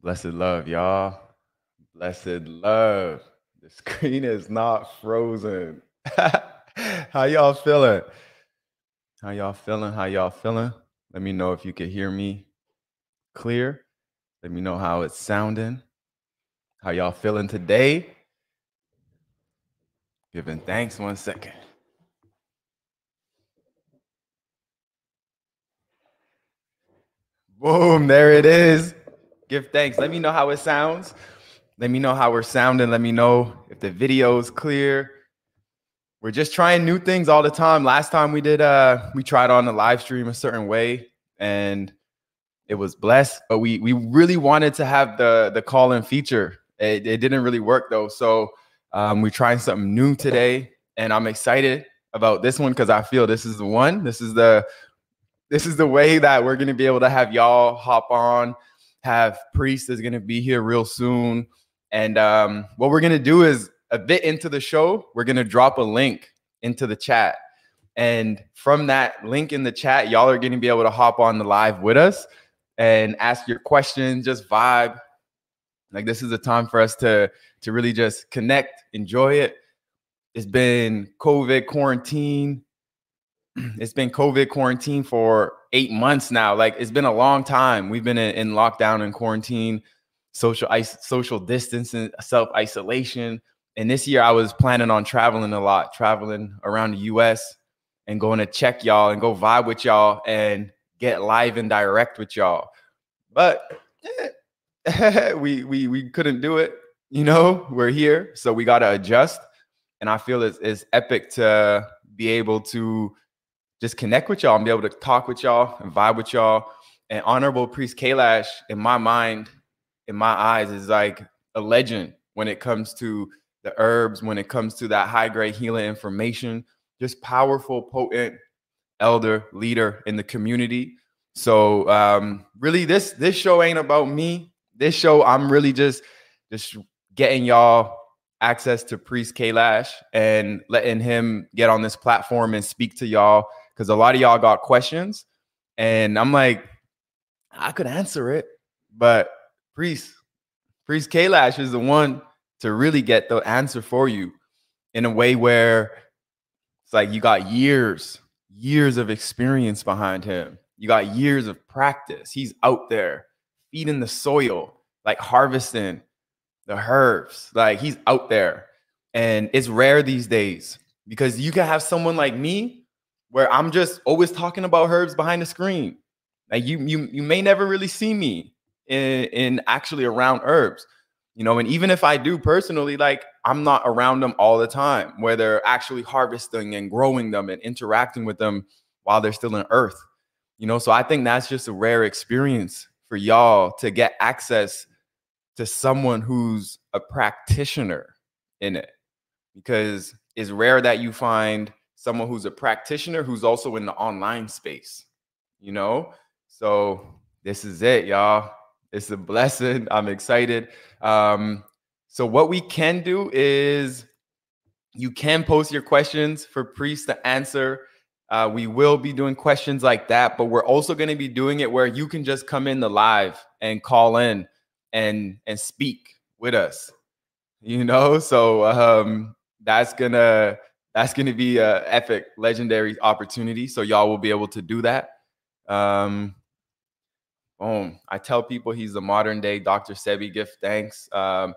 Blessed love, y'all. Blessed love. The screen is not frozen. How y'all feeling? How y'all feeling? How y'all feeling? Let me know if you can hear me clear. Let me know how it's sounding. How y'all feeling today? Giving thanks one second. Boom, there it is. Give thanks. Let me know how it sounds. Let me know how we're sounding. Let me know if the video is clear. We're just trying new things all the time. Last time we did uh we tried on the live stream a certain way and it was blessed, but we we really wanted to have the the call in feature. It, it didn't really work though. So um, we're trying something new today and I'm excited about this one because I feel this is the one. This is the this is the way that we're to be able to have y'all hop on. Have Priest is going to be here real soon. And um, what we're going to do is a bit into the show, we're going to drop a link into the chat. And from that link in the chat, y'all are going to be able to hop on the live with us and ask your questions, just vibe. Like this is a time for us to to really just connect, enjoy it. It's been COVID quarantine it's been COVID quarantine for eight months now. Like it's been a long time. We've been in, in lockdown and quarantine, social ice, social distancing, self isolation. And this year I was planning on traveling a lot, traveling around the US and going to check y'all and go vibe with y'all and get live and direct with y'all. But eh, we we we couldn't do it. You know, we're here, so we got to adjust. And I feel it's, it's epic to be able to just connect with y'all and be able to talk with y'all and vibe with y'all. And Honorable Priest Kailash, in my mind, in my eyes, is like a legend when it comes to the herbs, when it comes to that high grade healing information. Just powerful, potent elder leader in the community. So um, really, this this show ain't about me. This show, I'm really just just getting y'all access to Priest Kailash and letting him get on this platform and speak to y'all because a lot of y'all got questions, and I'm like, I could answer it, but Priest, Priest Kailash is the one to really get the answer for you in a way where it's like you got years, years of experience behind him. You got years of practice. He's out there feeding the soil, like harvesting the herbs. Like he's out there. And it's rare these days because you can have someone like me where I'm just always talking about herbs behind the screen. Like you, you, you may never really see me in, in actually around herbs, you know. And even if I do personally, like I'm not around them all the time, where they're actually harvesting and growing them and interacting with them while they're still in earth, you know. So I think that's just a rare experience for y'all to get access to someone who's a practitioner in it, because it's rare that you find someone who's a practitioner who's also in the online space, you know? So this is it, y'all. It's a blessing. I'm excited. Um, so what we can do is you can post your questions for priests to answer. Uh, we will be doing questions like that, but we're also going to be doing it where you can just come in the live and call in and and speak with us. You know, so um, that's gonna that's going to be a epic, legendary opportunity. So y'all will be able to do that. Um, boom. I tell people he's the modern day Dr. Sebi. Give thanks. Um,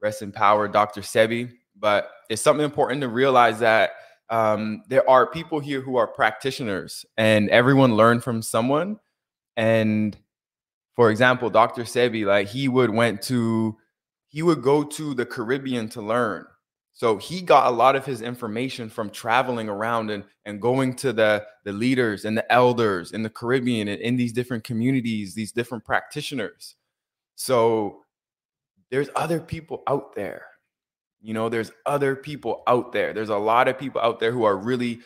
rest in power, Dr. Sebi. But it's something important to realize that um, there are people here who are practitioners, and everyone learned from someone. And for example, Dr. Sebi, like he would went to, he would go to the Caribbean to learn so he got a lot of his information from traveling around and, and going to the, the leaders and the elders in the Caribbean and in these different communities, these different practitioners. So there's other people out there. You know, there's other people out there. There's a lot of people out there who are really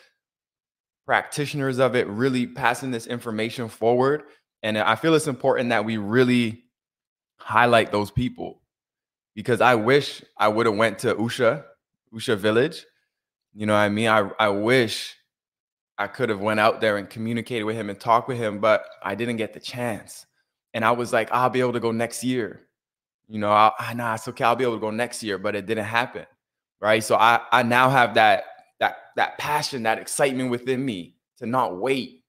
practitioners of it, really passing this information forward. And I feel it's important that we really highlight those people because I wish I would have went to Usha Usha Village. You know what I mean? I, I wish I could have went out there and communicated with him and talked with him, but I didn't get the chance. And I was like, I'll be able to go next year. You know, I, I nah, it's okay. I'll be able to go next year, but it didn't happen. Right. So I I now have that that that passion, that excitement within me to not wait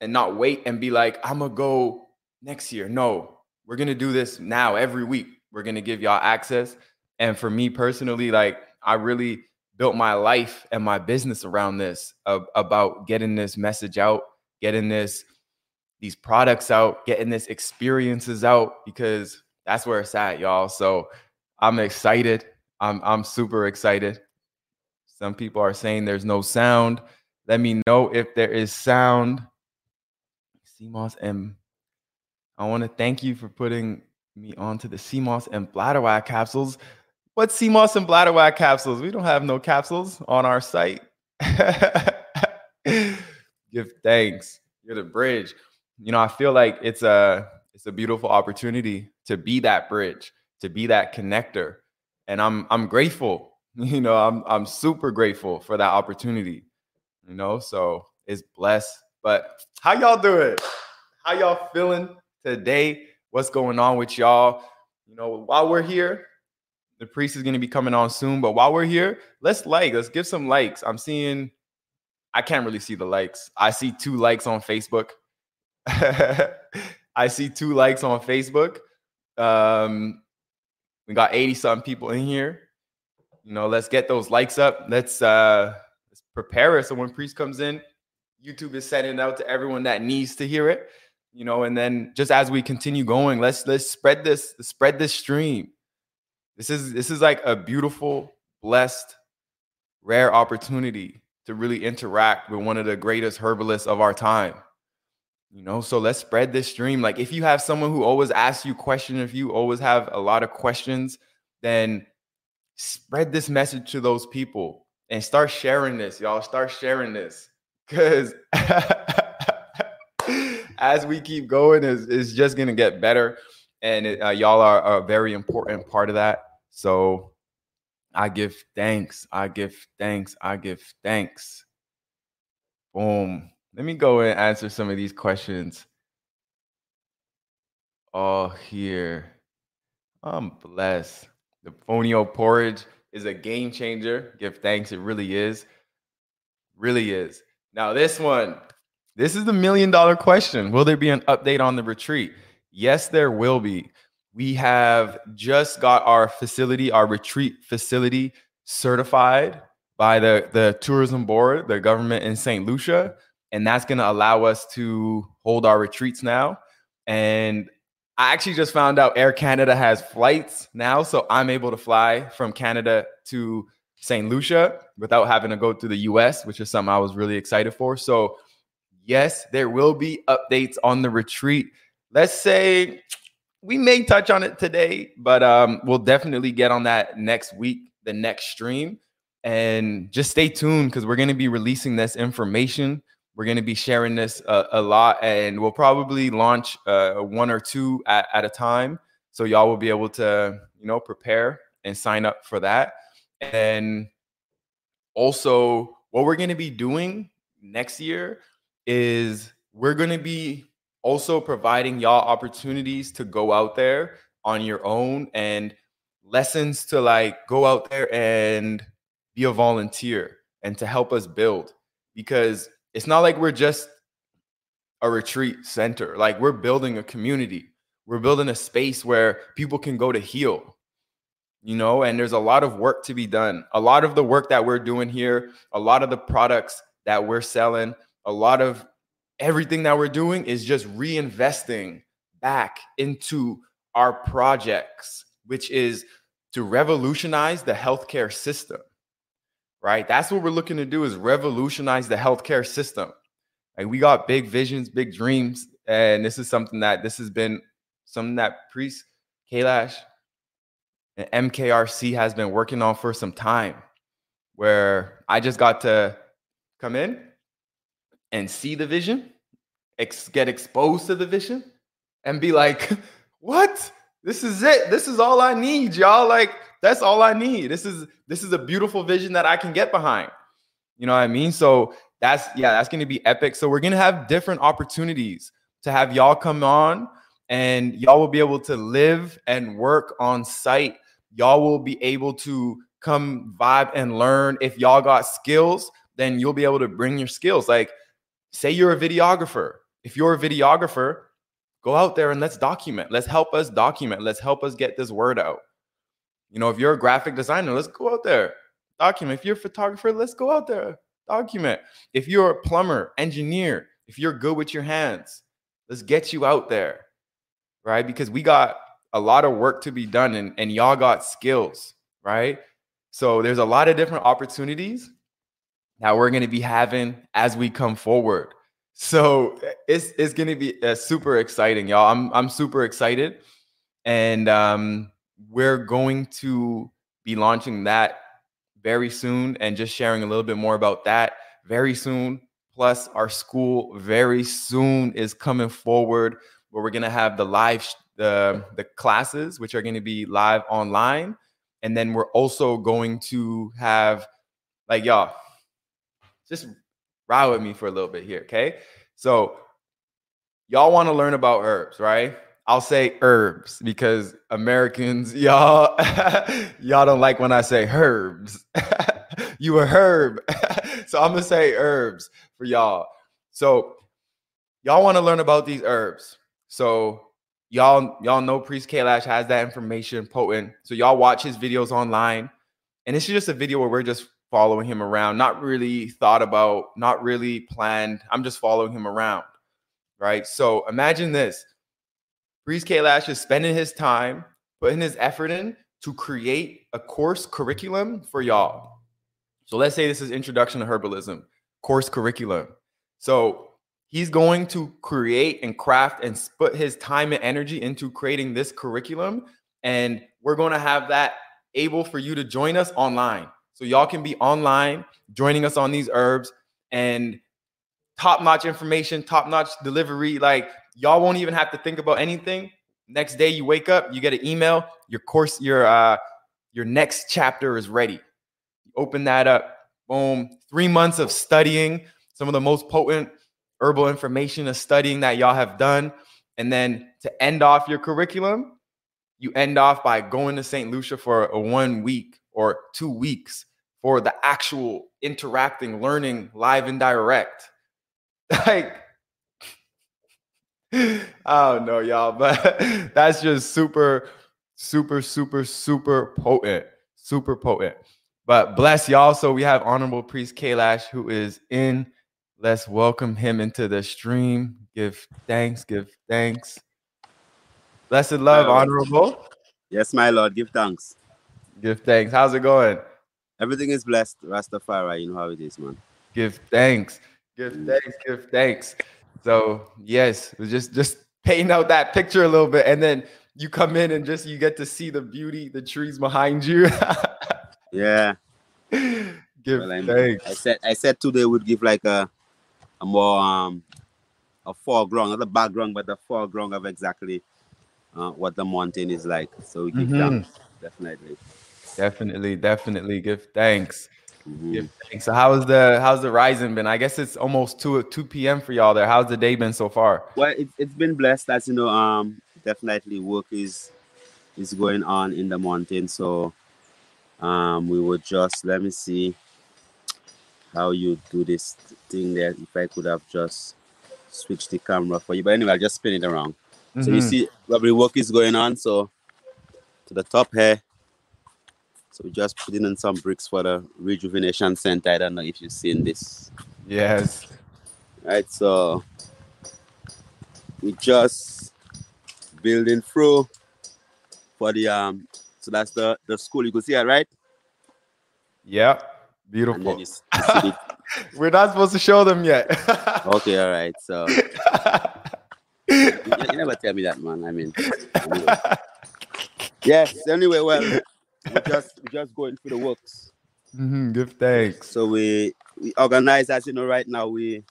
and not wait and be like, I'm gonna go next year. No, we're gonna do this now every week. We're gonna give y'all access. And for me personally, like I really built my life and my business around this about getting this message out, getting this these products out, getting this experiences out because that's where it's at, y'all. So I'm excited. I'm I'm super excited. Some people are saying there's no sound. Let me know if there is sound. sea moss and I want to thank you for putting me onto the sea moss and bladder capsules. What sea moss and bladder capsules? We don't have no capsules on our site. Give thanks. You're the bridge. You know, I feel like it's a it's a beautiful opportunity to be that bridge, to be that connector. And I'm I'm grateful You know, I'm I'm super grateful for that opportunity. You know, so it's blessed. But how y'all doing? How y'all feeling today? What's going on with y'all? You know, while we're here, the priest is going to be coming on soon. But while we're here, let's like, let's give some likes. I'm seeing, I can't really see the likes. I see two likes on Facebook. I see two likes on Facebook. Um, we got 80 something people in here. You know, let's get those likes up. Let's uh let's prepare it so when priest comes in, YouTube is sending out to everyone that needs to hear it. You know, and then just as we continue going, let's let's spread this, spread this stream. This is this is like a beautiful, blessed, rare opportunity to really interact with one of the greatest herbalists of our time. You know, so let's spread this stream. Like if you have someone who always asks you questions, if you always have a lot of questions, then spread this message to those people and start sharing this, y'all. Start sharing this because as we keep going, it's, it's just gonna get better, and it, uh, y'all are a very important part of that. So I give thanks. I give thanks. I give thanks. Boom. Let me go and answer some of these questions. All here. I'm blessed. The fonio porridge is a game changer. Give thanks. It really is. Really is. Now, this one, this is the million dollar question. Will there be an update on the retreat? Yes, there will be. We have just got our facility, our retreat facility certified by the, the tourism board, the government in St. Lucia. And that's going to allow us to hold our retreats now. And I actually just found out Air Canada has flights now, so I'm able to fly from Canada to St. Lucia without having to go through the US, which is something I was really excited for. So, yes, there will be updates on the retreat. Let's say we may touch on it today, but um, we'll definitely get on that next week, the next stream. And just stay tuned because we're going to be releasing this information we're going to be sharing this a, a, lot, and we'll probably launch uh, one or two at, at a time. So y'all will be able to, you know, prepare and sign up for that. And also, what we're going to be doing next year is we're going to be also providing y'all opportunities to go out there on your own and lessons to like go out there and be a volunteer and to help us build because it's not like we're just a retreat center. Like we're building a community. We're building a space where people can go to heal. You know, and there's a lot of work to be done. A lot of the work that we're doing here, a lot of the products that we're selling, a lot of everything that we're doing is just reinvesting back into our projects, which is to revolutionize the healthcare system right? That's what we're looking to do is revolutionize the healthcare system. Like we got big visions, big dreams, and this is something that this has been something that Priest Kailash and MKRC has been working on for some time. Where I just got to come in and see the vision, ex- get exposed to the vision, and be like, "What? This is it. This is all I need, y'all." Like that's all I need. This is this is a beautiful vision that I can get behind. You know what I mean? So that's yeah, that's to be epic. So we're to have different opportunities to have y'all come on and y'all will be able to live and work on site. Y'all will be able to come vibe and learn. If y'all got skills, then you'll be able to bring your skills. Like, say you're a videographer. If you're a videographer, go out there and let's document. Let's help us document. Let's help us get this word out. You know, if you're a graphic designer, let's go out there, document. If you're a photographer, let's go out there, document. If you're a plumber, engineer, if you're good with your hands, let's get you out there, right? Because we got a lot of work to be done and, and y'all got skills, right? So there's a lot of different opportunities that we're going to be having as we come forward. So it's it's to be uh, super exciting, y'all. I'm I'm super excited, and um, we're going to be launching that very soon and just sharing a little bit more about that very soon. Plus, our school very soon is coming forward where we're to have the live the the classes which are to be live online and then we're also going to have like y'all just ride with me for a little bit here okay so y'all want to learn about herbs right I'll say herbs because Americans, y'all, y'all don't like when I say herbs. you a herb. so I'm gonna say herbs for y'all. So y'all want to learn about these herbs. So y'all, y'all know Priest Kailash has that information potent. So y'all watch his videos online. And it's just a video where we're just following him around, not really thought about, not really planned. I'm just following him around. Right. So imagine this Priest Kailash is spending his time, putting his effort in to create a course curriculum for y'all. So let's say this is Introduction to Herbalism, course curriculum. So he's going to create and craft and put his time and energy into creating this curriculum. And we're going to have that able for you to join us online. So y'all can be online joining us on these herbs and top notch information, top notch delivery. Like y'all won't even have to think about anything. Next day you wake up, you get an email, your course, your uh your next chapter is ready. You open that up, boom, three months of studying some of the most potent herbal information of studying that y'all have done. And then to end off your curriculum, you end off by going to St. Lucia for a one week or two weeks for the actual interacting, learning live and direct. Like, I don't know, y'all, but that's just super, super, super, super potent. Super potent. But bless y'all. So we have Honorable Priest Kailash who is in. Let's welcome him into the stream. Give thanks, give thanks. Blessed love, Honorable. Yes, my Lord. Give thanks. Give thanks. How's it going? Everything is blessed. Rastafari, you know how it is, man. Give thanks. Give thanks. Give thanks. So yes, just just painting out that picture a little bit, and then you come in and just you get to see the beauty, the trees behind you. yeah. Give well, thanks. I said I said today would give like a a more um a foreground, not a background, but the foreground of exactly uh, what the mountain is like. So give mm-hmm. thanks, definitely. Definitely, definitely give thanks. Mm-hmm. So how's the how's the rising been? I guess it's almost two two p.m. for y'all there. How's the day been so far? Well, it, it's been blessed. As you know, um, definitely work is is going on in the mountain. So, um, we would just let me see how you do this thing there. If I could have just switched the camera for you, but anyway, I'll just spin it around. Mm-hmm. So you mm-hmm. see, lovely work is going on. So to the top here, so we just putting in some bricks for the rejuvenation center. I don't know if you've seen this. Yes. Right. So we just building through for the um. So that's the the school. You can see it, right? Yeah. Beautiful. You, you We're not supposed to show them yet. okay. All right. So. you, you, never tell me that, man. I mean. Anyway. Yes. Anyway, well, we just we just going through the works. Mm-hmm, give thanks. So we we organize as you know right now we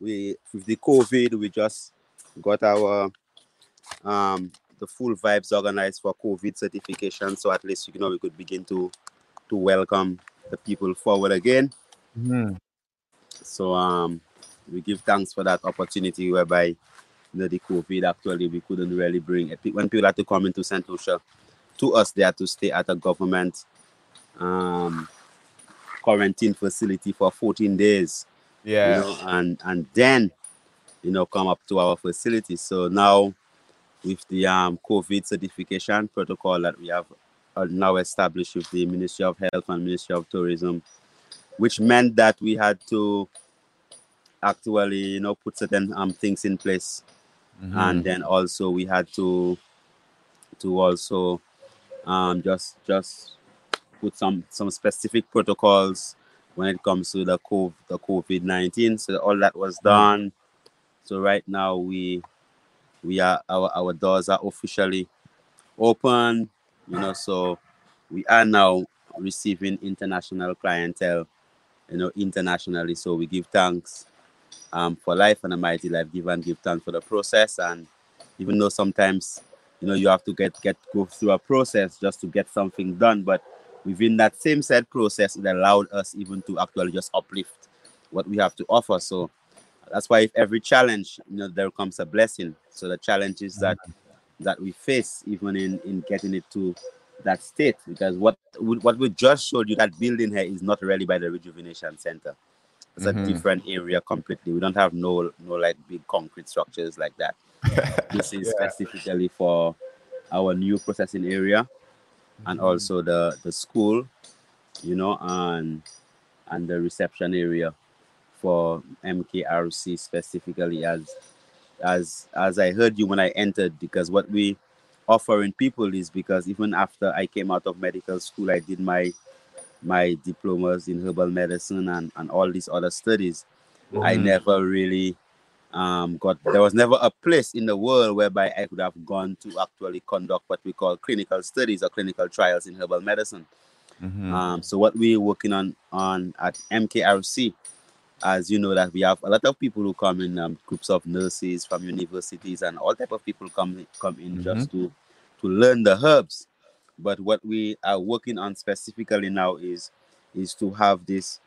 we with the COVID we just got our um the full vibes organized for COVID certification. So at least you know we could begin to to welcome the people forward again. Mm-hmm. So um we give thanks for that opportunity whereby you know, the COVID, actually, we couldn't really bring it. When people had to come into St. Lucia, to us, they had to stay at a government um, quarantine facility for 14 days. Yeah. You know, and, and then, you know, come up to our facility. So now, with the um, COVID certification protocol that we have uh, now established with the Ministry of Health and Ministry of Tourism, which meant that we had to actually, you know, put certain um, things in place mm-hmm. and then also we had to to also um, just just put some some specific protocols when it comes to the COVID, the COVID nineteen. So all that was done. So right now we we are our our doors are officially open. You know, so we are now receiving international clientele. You know, internationally. So we give thanks um, for life and a mighty life. Give and give thanks for the process. And even though sometimes you know you have to get get go through a process just to get something done, but within that same said process, it allowed us even to actually just uplift what we have to offer. So that's why if every challenge, you know, there comes a blessing. So the challenges that that we face, even in in getting it to that state, because what what we just showed you that building here is not really by the rejuvenation center. It's mm-hmm. a different area completely. We don't have no no like big concrete structures like that. this is yeah. specifically for our new processing area mm-hmm. and also the the school, you know, and and the reception area for MKRC specifically as as as I heard you when I entered because what we offering people is because even after I came out of medical school I did my my diplomas in herbal medicine and, and all these other studies, mm-hmm. I never really um, got there was never a place in the world whereby I could have gone to actually conduct what we call clinical studies or clinical trials in herbal medicine. Mm-hmm. Um, so what we're working on on at MKRC, as you know, that we have a lot of people who come in um, groups of nurses from universities and all type of people come come in mm-hmm. just to to learn the herbs. But what we are working on specifically now is is to have this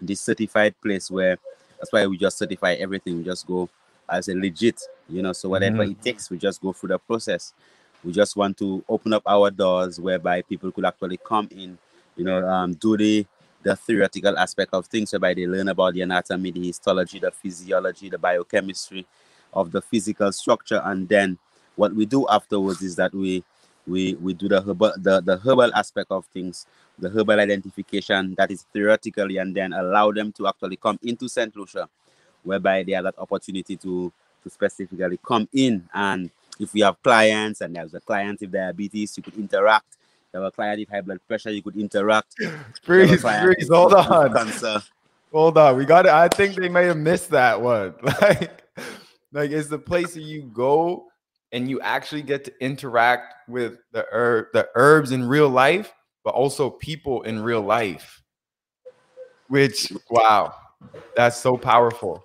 this certified place where that's why we just certify everything. We just go as a legit, you know. So whatever mm-hmm. it takes, we just go through the process. We just want to open up our doors whereby people could actually come in, you know, um, do the the theoretical aspect of things, whereby they learn about the anatomy, the histology, the physiology, the biochemistry of the physical structure, and then what we do afterwards is that we we we do the herbal the, the herbal aspect of things the herbal identification that is theoretically and then allow them to actually come into st lucia whereby they have that opportunity to to specifically come in. And if we have clients and there's a client with diabetes you could interact. You have a client with high blood pressure you could interact. Freeze freeze hold on. Cancer. hold on we got it. I think they may have missed that one. Like like it's the place that you go and you actually get to interact with the herb, the herbs in real life, but also people in real life. Which wow, that's so powerful.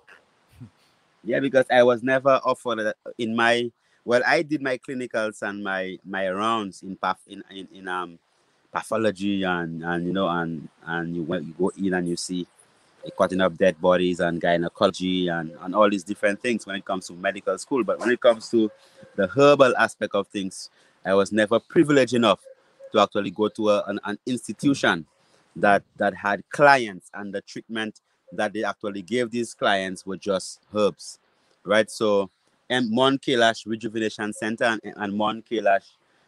Yeah, because I was never offered in my well, I did my clinicals and my my rounds in path in, in, in um pathology and and you know and and you you go in and you see cutting up dead bodies and gynecology and, and all these different things when it comes to medical school. But when it comes to the herbal aspect of things, I was never privileged enough to actually go to a, an, an institution that that had clients and the treatment that they actually gave these clients were just herbs, right? So, and Mon Kailash Rejuvenation Center and, and Mon Kailash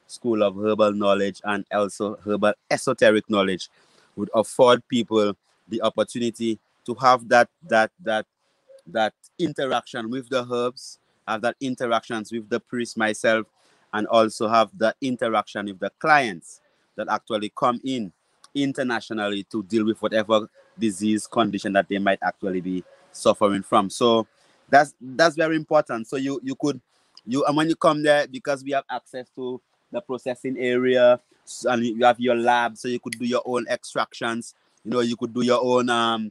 School of Herbal Knowledge and also Herbal Esoteric Knowledge would afford people the opportunity to have that that that that interaction with the herbs, have that interactions with the priest myself, and also have the interaction with the clients that actually come in internationally to deal with whatever disease condition that they might actually be suffering from. So that's that's very important. So you you could you and when you come there because we have access to the processing area and you have your lab, so you could do your own extractions you know, you could do your own um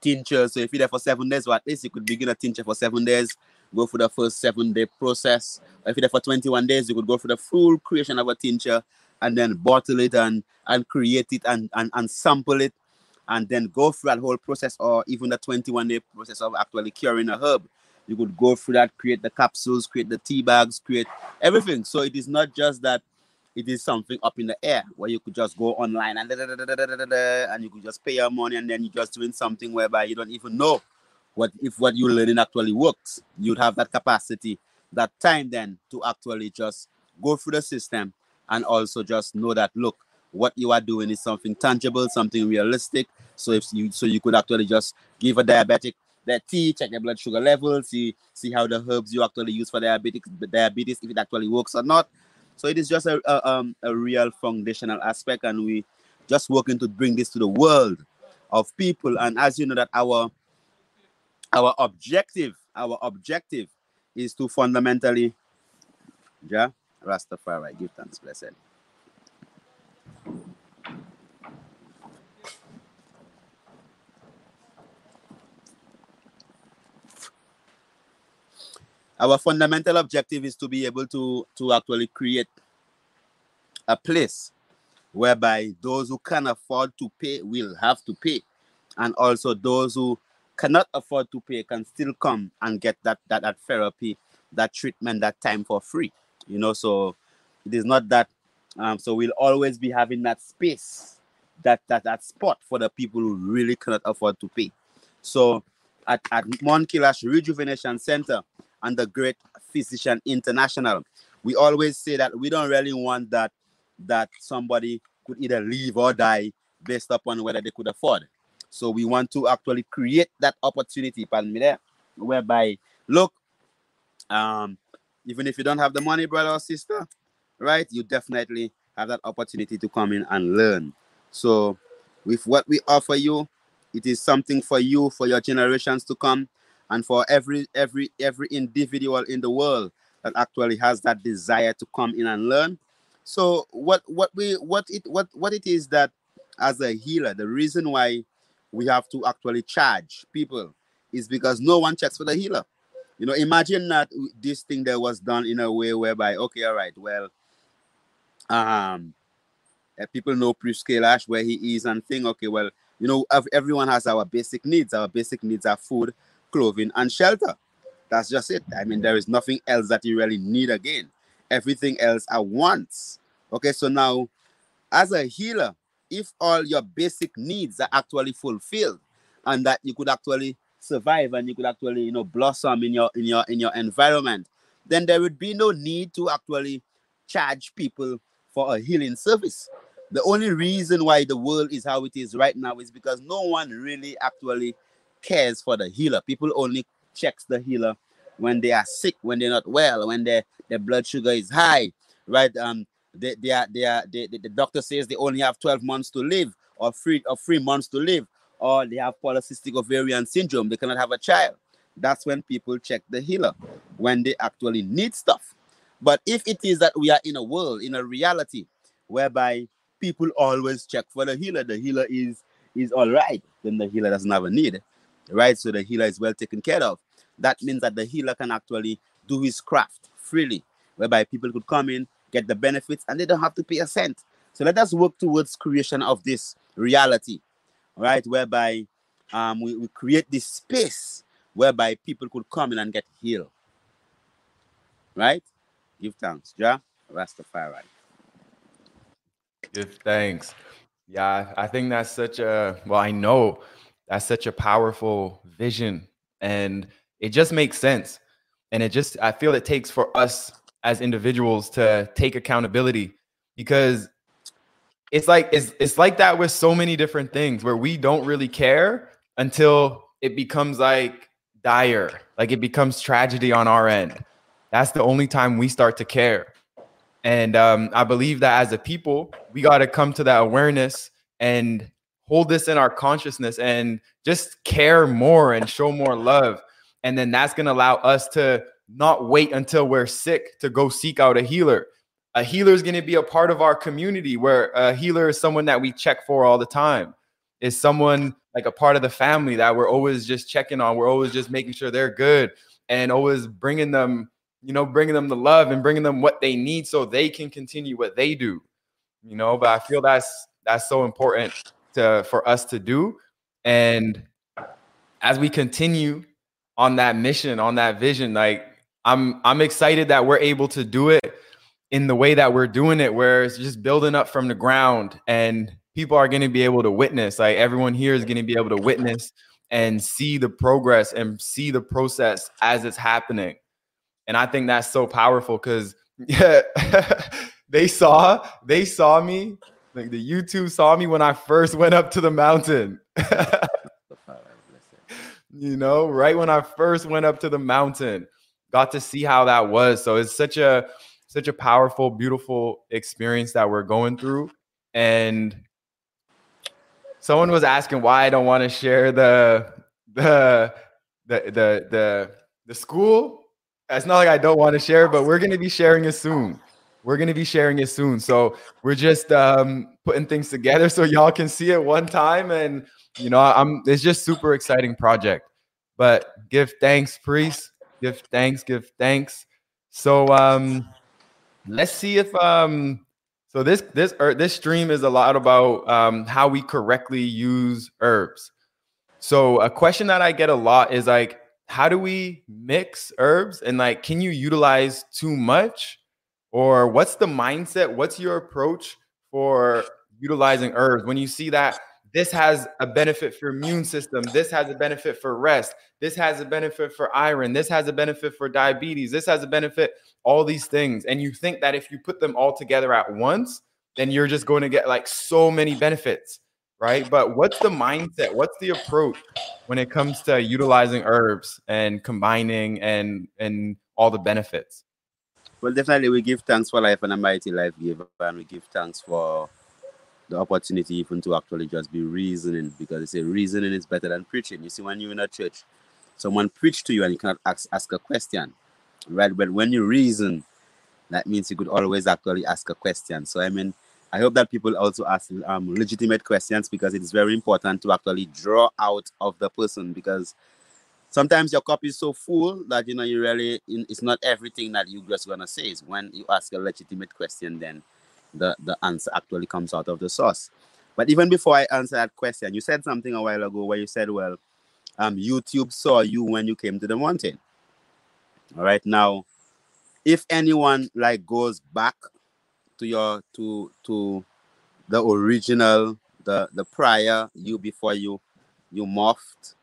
tincture. So if you're there for seven days, or at least you could begin a tincture for seven days, go through the first seven day process. If you're there for 21 days, you could go through the full creation of a tincture and then bottle it and and create it and, and, and sample it and then go through that whole process or even the 21 day process of actually curing a herb You could go through that, create the capsules, create the tea bags, create everything. So it is not just that it is something up in the air where you could just go online and and you could just pay your money and then you're just doing something whereby you don't even know what if what you're learning actually works. You'd have that capacity, that time then to actually just go through the system and also just know that look, what you are doing is something tangible, something realistic. So if you so you could actually just give a diabetic their tea, check their blood sugar levels, see see how the herbs you actually use for diabetes, diabetes if it actually works or not. So it is just a, a, um, a real foundational aspect, and we just working to bring this to the world of people. And as you know, that our our objective, our objective is to fundamentally, yeah, Rastafari, give thanks, blessed. Our fundamental objective is to be able to to actually create a place whereby those who can afford to pay will have to pay. And also those who cannot afford to pay can still come and get that that, that therapy that treatment that time for free. You know so it is not that um, so we'll always be having that space that that that spot for the people who really cannot afford to pay. So at, at Mon Kailash Rejuvenation Center, and the Great Physician International. We always say that we don't really want that that somebody could either leave or die based upon whether they could afford. So we want to actually create that opportunity, pardon me there, whereby look, um, even if you don't have the money, brother or sister, right, you definitely have that opportunity to come in and learn. So with what we offer you, it is something for you, for your generations to come and for every every every individual in the world that actually has that desire to come in and learn. So what what we what it what what it is that as a healer the reason why we have to actually charge people is because no one checks for the healer. You know imagine that this thing that was done in a way whereby okay all right well um people know Priest Kailash where he is and think okay well you know everyone has our basic needs. Our basic needs are food clothing, and shelter. That's just it. I mean, there is nothing else that you really need again. Everything else at once. Okay, so now, as a healer, if all your basic needs are actually fulfilled and that you could actually survive and you could actually, you know, blossom in your in your in your environment, then there would be no need to actually charge people for a healing service. The only reason why the world is how it is right now is because no one really actually cares for the healer. People only checks the healer when they are sick, when they're not well, when their their blood sugar is high, right? Um, they, they are they are they, the doctor says they only have 12 months to live or three or three months to live, or they have polycystic ovarian syndrome, they cannot have a child. That's when people check the healer when they actually need stuff. But if it is that we are in a world, in a reality, whereby people always check for the healer, the healer is is all right, then the healer doesn't have a need right? So the healer is well taken care of. That means that the healer can actually do his craft freely, whereby people could come in, get the benefits, and they don't have to pay a cent. So let us work towards creation of this reality, right? Whereby um, we, we create this space whereby people could come in and get healed. Right? Give thanks. Jah Rastafari. Give thanks. Yeah, I think that's such a well, I know that's such a powerful vision and it just makes sense. And it just i feel it takes for us as individuals to take accountability because it's like it's, it's like that with so many different things where we don't really care until it becomes like dire like it becomes tragedy on our end. That's the only time we start to care. And um, i believe that as a people we got to come to that awareness and hold this in our consciousness and just care more and show more love. And then that's going to allow us to not wait until we're sick to go seek out a healer. A healer is going to be a part of our community where a healer is someone that we check for all the time. Is someone like a part of the family that we're always just checking on. We're always just making sure they're good and always bringing them, you know, bringing them the love and bringing them what they need so they can continue what they do. You know, but I feel that's that's so important to for us to do. And as we continue on that mission, on that vision. Like I'm I'm excited that we're able to do it in the way that we're doing it, where it's just building up from the ground and people are going to be able to witness. Like everyone here is going to be able to witness and see the progress and see the process as it's happening. And I think that's so powerful because yeah, they saw they saw me like the YouTube saw me when I first went up to the mountain. you know, right when I first went up to the mountain, got to see how that was. So it's such a such a powerful, beautiful experience that we're going through. And someone was asking why I don't want to share the the the the the the school. It's not like I don't want to share, but we're gonna be sharing it soon. We're gonna be sharing it soon. So we're just um, putting things together so y'all can see it one time. And you know, I'm it's just super exciting project. But give thanks, priest. Give thanks. Give thanks. So um, let's see if um, so this this er, this stream is a lot about um, how we correctly use herbs. So a question that I get a lot is like, how do we mix herbs and like, can you utilize too much? Or what's the mindset? What's your approach for utilizing herbs? When you see that this has a benefit for immune system this has a benefit for rest this has a benefit for iron this has a benefit for diabetes this has a benefit all these things and you think that if you put them all together at once then you're just going to get like so many benefits right? But what's the mindset? What's the approach when it comes to utilizing herbs and combining and and all the benefits well, definitely, we give thanks for life and a mighty life giver, and we give thanks for the opportunity even to actually just be reasoning because they say reasoning is better than preaching. You see, when you're in a church, someone preach to you and you cannot ask, ask a question, right? But when you reason, that means you could always actually ask a question. So, I mean, I hope that people also ask um, legitimate questions because it is very important to actually draw out of the person because sometimes your cup is so full that you know you really it's not everything that you just gonna say. Is when you ask a legitimate question, then the the answer actually comes out of the source. But even before I answer that question, you said something a while ago where you said, "Well, um, YouTube saw you when you came to the mountain." All right, now, if anyone like goes back to your to to the original, the the prior you before you you morphed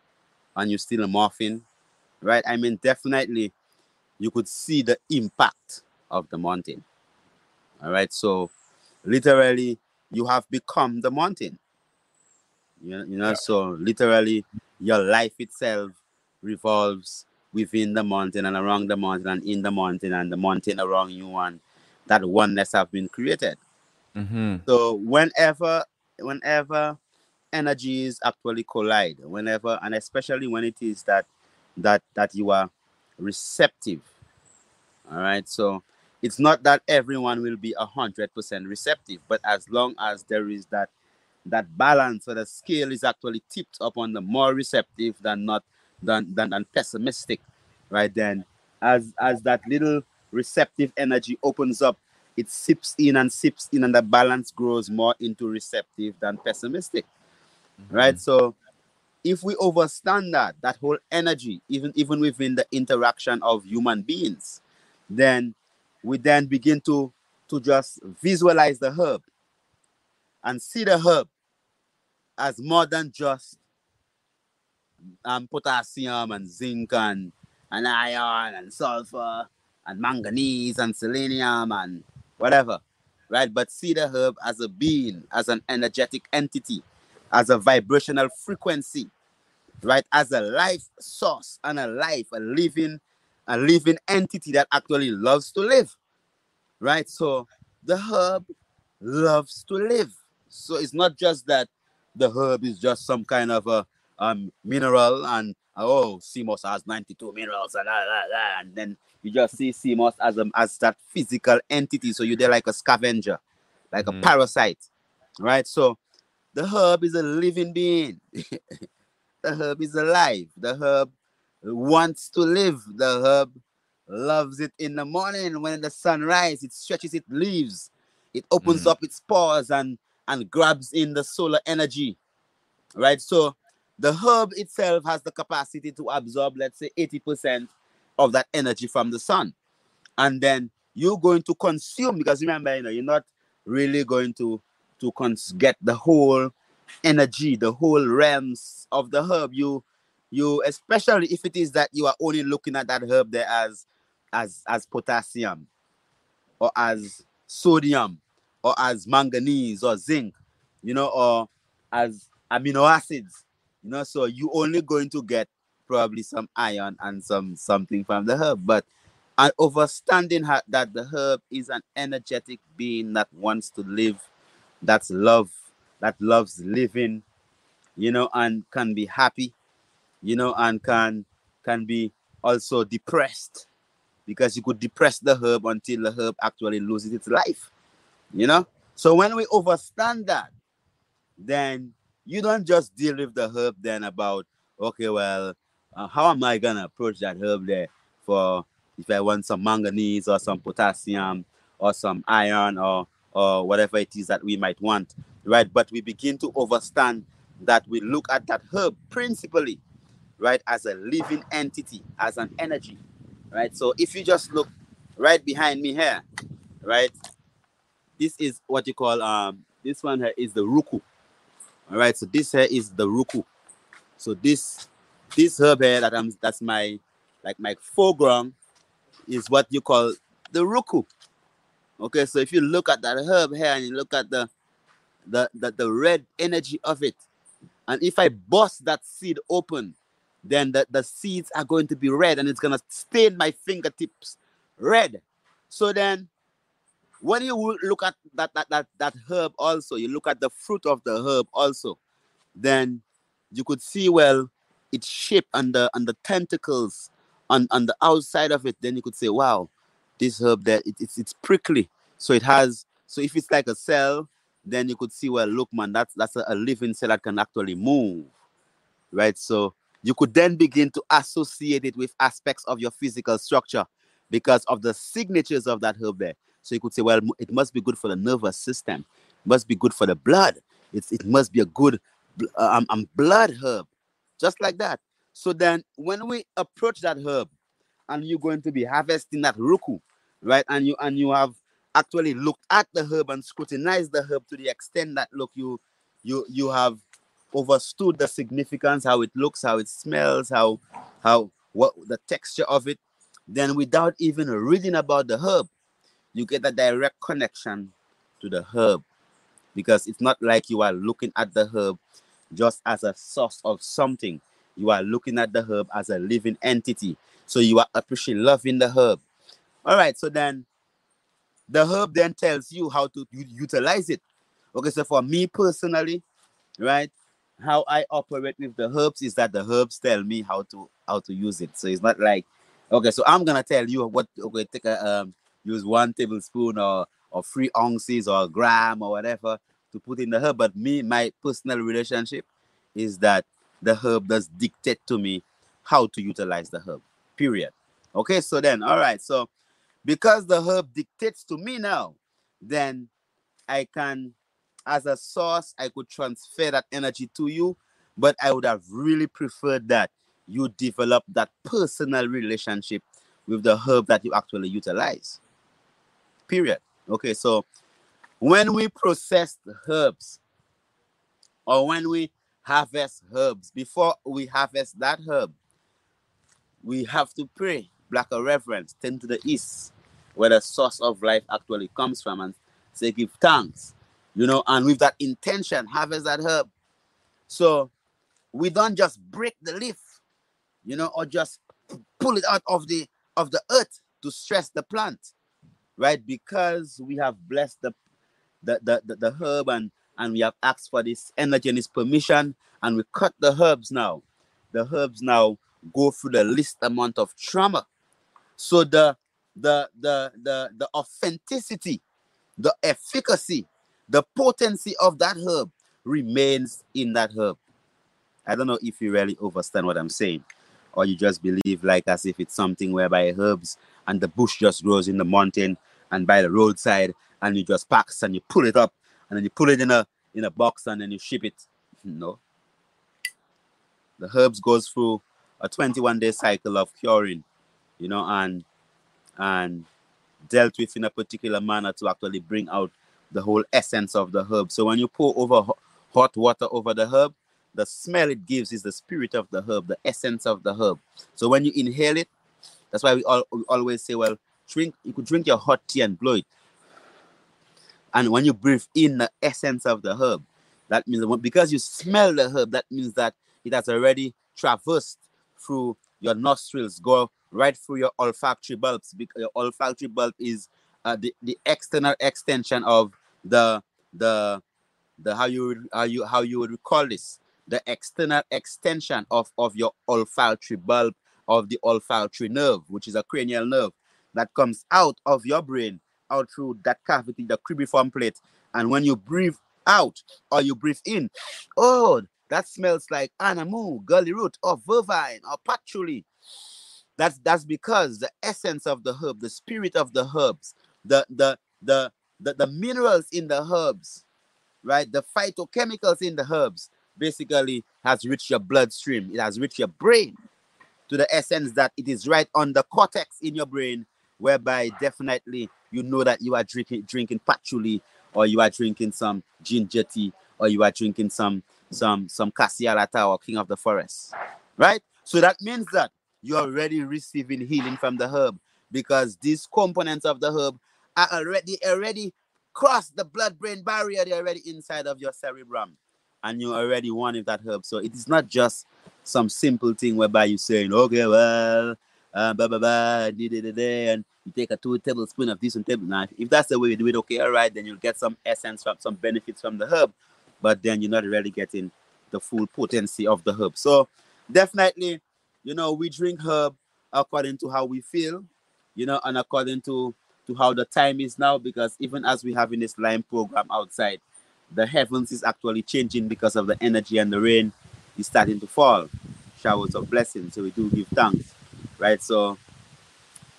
and you're still a morphing, right? I mean, definitely you could see the impact of the mountain. All right. So literally you have become the mountain. You know, you know, yeah. so literally your life itself revolves within the mountain and around the mountain and in the mountain and the mountain around you and that oneness have been created. Mm-hmm. So whenever whenever energies actually collide whenever and especially when it is that that that you are receptive. All right so it's not that everyone will be a hundred percent receptive but as long as there is that that balance or the scale is actually tipped up on the more receptive than not than than, than pessimistic right then as as that little receptive energy opens up it sips in and sips in and the balance grows more into receptive than pessimistic mm-hmm. right? So if we overstand that, that whole energy, even even within the interaction of human beings, then we then begin to to just visualize the herb and see the herb as more than just um, potassium and zinc and, and iron and sulfur and manganese and selenium and whatever, right? But see the herb as a being, as an energetic entity as a vibrational frequency, right? As a life source and a life, a living, a living entity that actually loves to live, right? So the herb loves to live. So it's not just that the herb is just some kind of a um, mineral and oh, moss has 92 minerals and, blah, blah, blah, and then you just see moss as a, as that physical entity. So you're there like a scavenger, like mm-hmm. a parasite, right? So the herb is a living being. the herb is alive. The herb wants to live. The herb loves it in the morning when the sun rises. It stretches its leaves. It opens mm. up its pores and, and grabs in the solar energy. Right? So the herb itself has the capacity to absorb, let's say, 80% of that energy from the sun. And then you're going to consume because remember, you know, you're not really going to to cons- get the whole energy, the whole realms of the herb. You you especially if it is that you are only looking at that herb there as as as potassium or as sodium or as manganese or zinc, you know, or as amino acids, you know, so you only going to get probably some iron and some something from the herb, but and understanding that the herb is an energetic being that wants to live, that's love, that loves living, you know, and can be happy, you know, and can can be also depressed because you could depress the herb until the herb actually loses its life, you know. So when we understand that, then you don't just deal with the herb then about okay, well, uh, how am I gonna approach that herb there for if I want some manganese or some potassium or some iron or or whatever it is that we might want, right? But we begin to understand that we look at that herb principally, right, as a living entity, as an energy, right? So if you just look right behind me here, right, this is what you call um this one here is the ruku. All right, so this here is the ruku. So this this herb here that I'm that's my like my foreground is what you call the ruku. Okay, so if you look at that herb here and you look at the the, the, the red energy of it, and if I bust that seed open, then the, the seeds are going to be red and it's gonna stain my fingertips red. So then when you look at that that that, that herb also, you look at the fruit of the herb also, then you could see well its shape and the and the tentacles on on the outside of it, then you could say, wow, this herb that it, it's it's prickly. So it has so if it's like a cell, then you could see, well, look, man, that's that's a, a living cell that can actually move. Right. So you could then begin to associate it with aspects of your physical structure because of the signatures of that herb there. So you could say, well, it must be good for the nervous system, must be good for the blood. It's, it must be a good uh, um, um, blood herb, just like that. So then when we approach that herb and you're going to be harvesting that ruku, right? And you and you have actually looked at the herb and scrutinized the herb to the extent that look you you you have overstood the significance, how it looks, how it smells, how how what the texture of it, then without even reading about the herb, you get a direct connection to the herb because it's not like you are looking at the herb just as a source of something you are looking at the herb as a living entity. So you are appreciating loving the herb. All right, so then the herb then tells you how to utilize it. Okay, so for me personally, right, how I operate with the herbs is that the herbs tell me how to how to use it. So it's not like, okay, so I'm gonna tell you what. Okay, take a um, use one tablespoon or or three ounces or gram or whatever to put in the herb. But me, my personal relationship is that the herb does dictate to me how to utilize the herb. Period. Okay, so then, all right, so because the herb dictates to me now, then I can, as a source, I could transfer that energy to you, but I would have really preferred that you develop that personal relationship with the herb that you actually utilize. Period. Okay, so when we process herbs, or when we harvest herbs. Before we harvest that herb, we have to pray, black reverence, tend to the east, where the source of life actually comes from, and say, give thanks, you know, and with that intention, harvest that herb. So we don't just break the leaf, you know, or just pull it out of the of the earth to stress the plant, right? Because we have blessed the the, the, the, the herb and and we have asked for this energy and this permission, and we cut the herbs now. The herbs now go through the least amount of trauma. So the the the the the authenticity, the efficacy, the potency of that herb remains in that herb. I don't know if you really understand what I'm saying, or you just believe like as if it's something whereby herbs and the bush just grows in the mountain and by the roadside, and you just packs and you pull it up and then you put it in a in a box and then you ship it. No. the herbs goes through a 21 day cycle of curing, you know, and and dealt with in a particular manner to actually bring out the whole essence of the herb. So when you pour over hot water over the herb, the smell it gives is the spirit of the herb, the essence of the herb. So when you inhale it, that's why we, all, we always say, well, drink. You could drink your hot tea and blow it. And when you breathe in the essence of the herb, that means because you smell the herb, that means that it has already traversed through your nostrils, go right through your olfactory bulbs. Because your olfactory bulb is uh, the, the external extension of the the the how you how you how you would call this the external extension of of your olfactory bulb of the olfactory nerve, which is a cranial nerve that comes out of your brain out through that cavity, the cribriform plate. And when you breathe out or you breathe in, oh, that smells like anamu, gully root, or vervine, or patchouli. That's that's because the essence of the herb, the spirit of the herbs, the the the the, the minerals in the herbs, right? The phytochemicals in the herbs basically has reached your bloodstream. It has reached your brain to the essence that it is right on the cortex in your brain, whereby definitely you know that you are drinking drinking patchouli or you are drinking some ginger tea or you are drinking some some some Cassialata or King of the Forest, right? So that means that you're already receiving healing from the herb because these components of the herb are already already crossed the blood-brain barrier. They're already inside of your cerebrum, and you already wanted that herb. So it is not just some simple thing whereby you're saying, okay, well, uh, blah blah blah, and you take a two tablespoon of this and table. Now, if that's the way you do it, okay, all right, then you'll get some essence from some benefits from the herb, but then you're not really getting the full potency of the herb. So definitely, you know, we drink herb according to how we feel, you know, and according to to how the time is now, because even as we have in this line program outside, the heavens is actually changing because of the energy and the rain is starting to fall, showers of blessings. So we do give thanks, right? So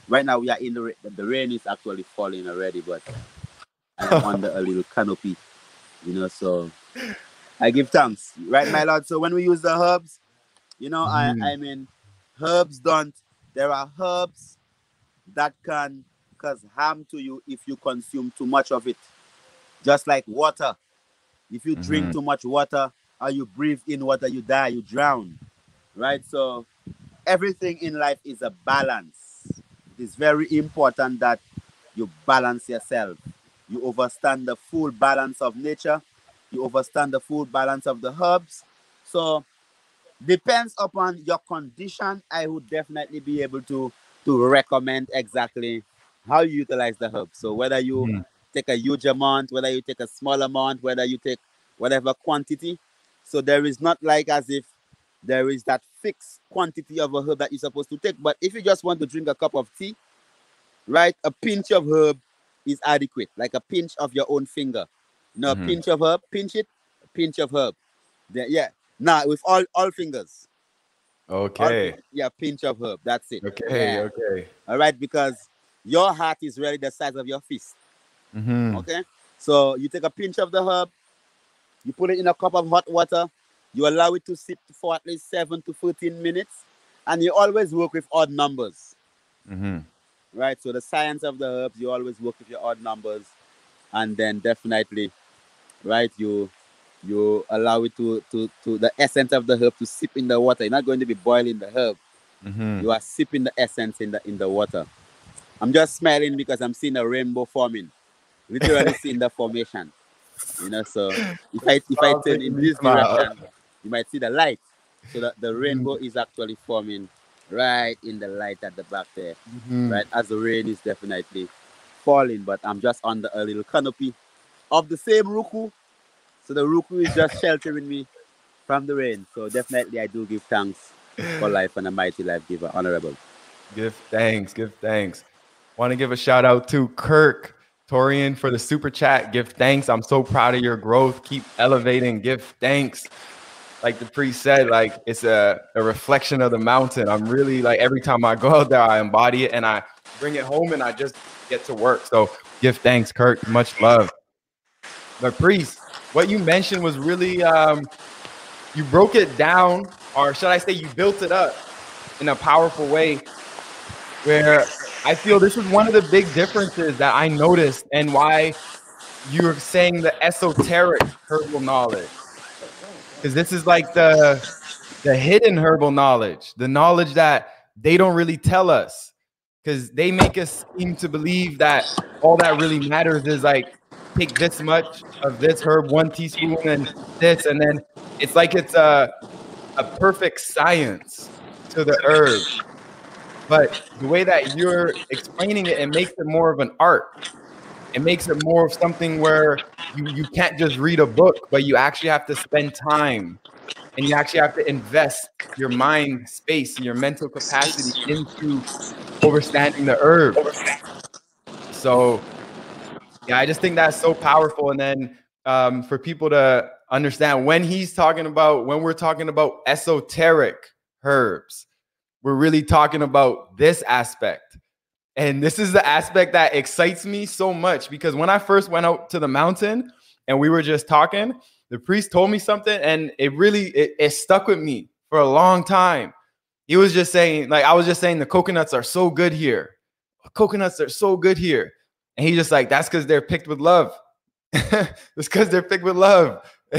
right now we are in the. The rain is actually falling already, but I'm under a little canopy, you know. So I give thanks, right, my lord. So when we use the herbs, you know, mm. I I mean, herbs don't. There are herbs that can cause harm to you if you consume too much of it. Just like water. If you drink mm-hmm. too much water or you breathe in water, you die, you drown. Right? So everything in life is a balance. It is very important that you balance yourself. You understand the full balance of nature. You understand the full balance of the herbs. So depends upon your condition. I would definitely be able to to recommend exactly how you utilize the herb. So whether you mm. take a huge amount, whether you take a small amount, whether you take whatever quantity. So there is not like as if there is that fixed quantity of a herb that you're supposed to take. But if you just want to drink a cup of tea, right, a pinch of herb is adequate, like a pinch of your own finger. No, mm-hmm. pinch of herb, pinch it, pinch of herb. Yeah. Now with all all fingers. Okay. All, yeah, pinch of herb. That's it. Okay. Yeah. Okay. All right, because your heart is really the size of your fist. Mm-hmm. Okay. So you take a pinch of the herb, you put it in a cup of hot water, you allow it to sit for at least seven to 14 minutes, and you always work with odd numbers. Mm-hmm. Right. So the science of the herbs, you always work with your odd numbers, and then definitely, right, you you allow it to to to the essence of the herb to sip in the water. You're not going to be boiling the herb. Mm-hmm. You are sipping the essence in the in the water. I'm just smiling because I'm seeing a rainbow forming. Literally seeing the formation. You know, so if I if I turn in this direction, you might see the light. So that the rainbow is actually forming right in the light at the back there. Mm-hmm. Right as the rain is definitely falling, but I'm just under a little canopy of the same ruku. So the ruku is just sheltering me from the rain. So definitely I do give thanks for life and a mighty life giver. Honorable. Give thanks, give thanks. Want to give a shout out to Kirk Torian for the super chat. Give thanks. I'm so proud of your growth. Keep elevating. Give thanks. Like the priest said, like it's a, a reflection of the mountain. I'm really like every time I go out there, I embody it and I bring it home and I just get to work. So give thanks, Kirk. Much love. The priest, what you mentioned was really um you broke it down or should I say, you built it up in a powerful way where I feel this is one of the big differences that I noticed and why you're saying the esoteric herbal knowledge. Because this is like the the hidden herbal knowledge, the knowledge that they don't really tell us. Because they make us seem to believe that all that really matters is like take this much of this herb, one teaspoon, and this, and then it's like it's a a perfect science to the herb. But the way that you're explaining it, it makes it more of an art. It makes it more of something where you, you can't just read a book, but you actually have to spend time and you actually have to invest your mind space and your mental capacity into understanding the herb. So, yeah, I just think that's so powerful. And then um, for people to understand when he's talking about, when we're talking about esoteric herbs, we're really talking about this aspect. And this is the aspect that excites me so much because when I first went out to the mountain and we were just talking, the priest told me something and it really it, it stuck with me for a long time. He was just saying, like, I was just saying the coconuts are so good here. Coconuts are so good here. And he's just like, that's because they're picked with love. it's because they're picked with love.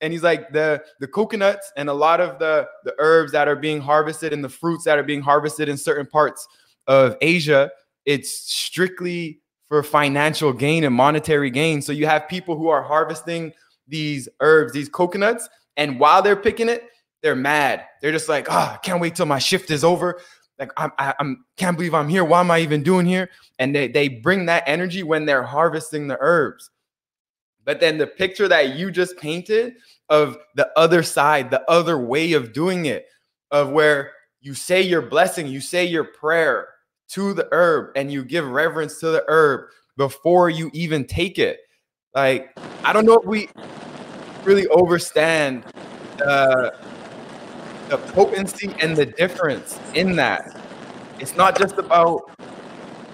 and he's like the the coconuts and a lot of the the herbs that are being harvested and the fruits that are being harvested in certain parts of Asia, it's strictly for financial gain and monetary gain. So you have people who are harvesting these herbs, these coconuts, and while they're picking it, they're mad. They're just like, oh, I can't wait till my shift is over. Like I'm, I, I'm can't believe I'm here. Why am I even doing here? And they they bring that energy when they're harvesting the herbs. But then the picture that you just painted of the other side, the other way of doing it, of where you say your blessing, you say your prayer to the herb, and you give reverence to the herb before you even take it. Like, I don't know if we really understand the, uh, the potency and the difference in that. It's not just about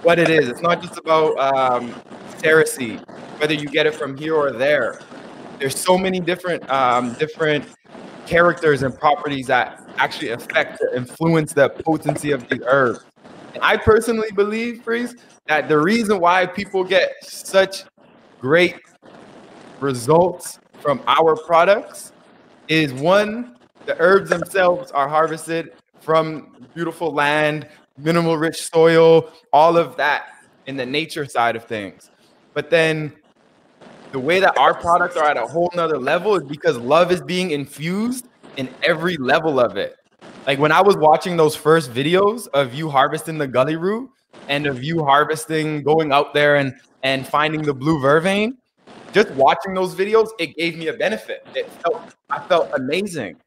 what it is. It's not just about um, Cerasee, whether you get it from here or there. There's so many different um, different characters and properties that actually affect influence the potency of the herb. And I personally believe, Freeze, that the reason why people get such great results from our products is one, the herbs themselves are harvested from beautiful land, minimal rich soil, all of that in the nature side of things. But then the way that our products are at a whole nother level is because love is being infused in every level of it. Like when I was watching those first videos of you harvesting the gully root and of you harvesting, going out there and and finding the blue vervain, just watching those videos, it gave me a benefit. It felt I felt amazing,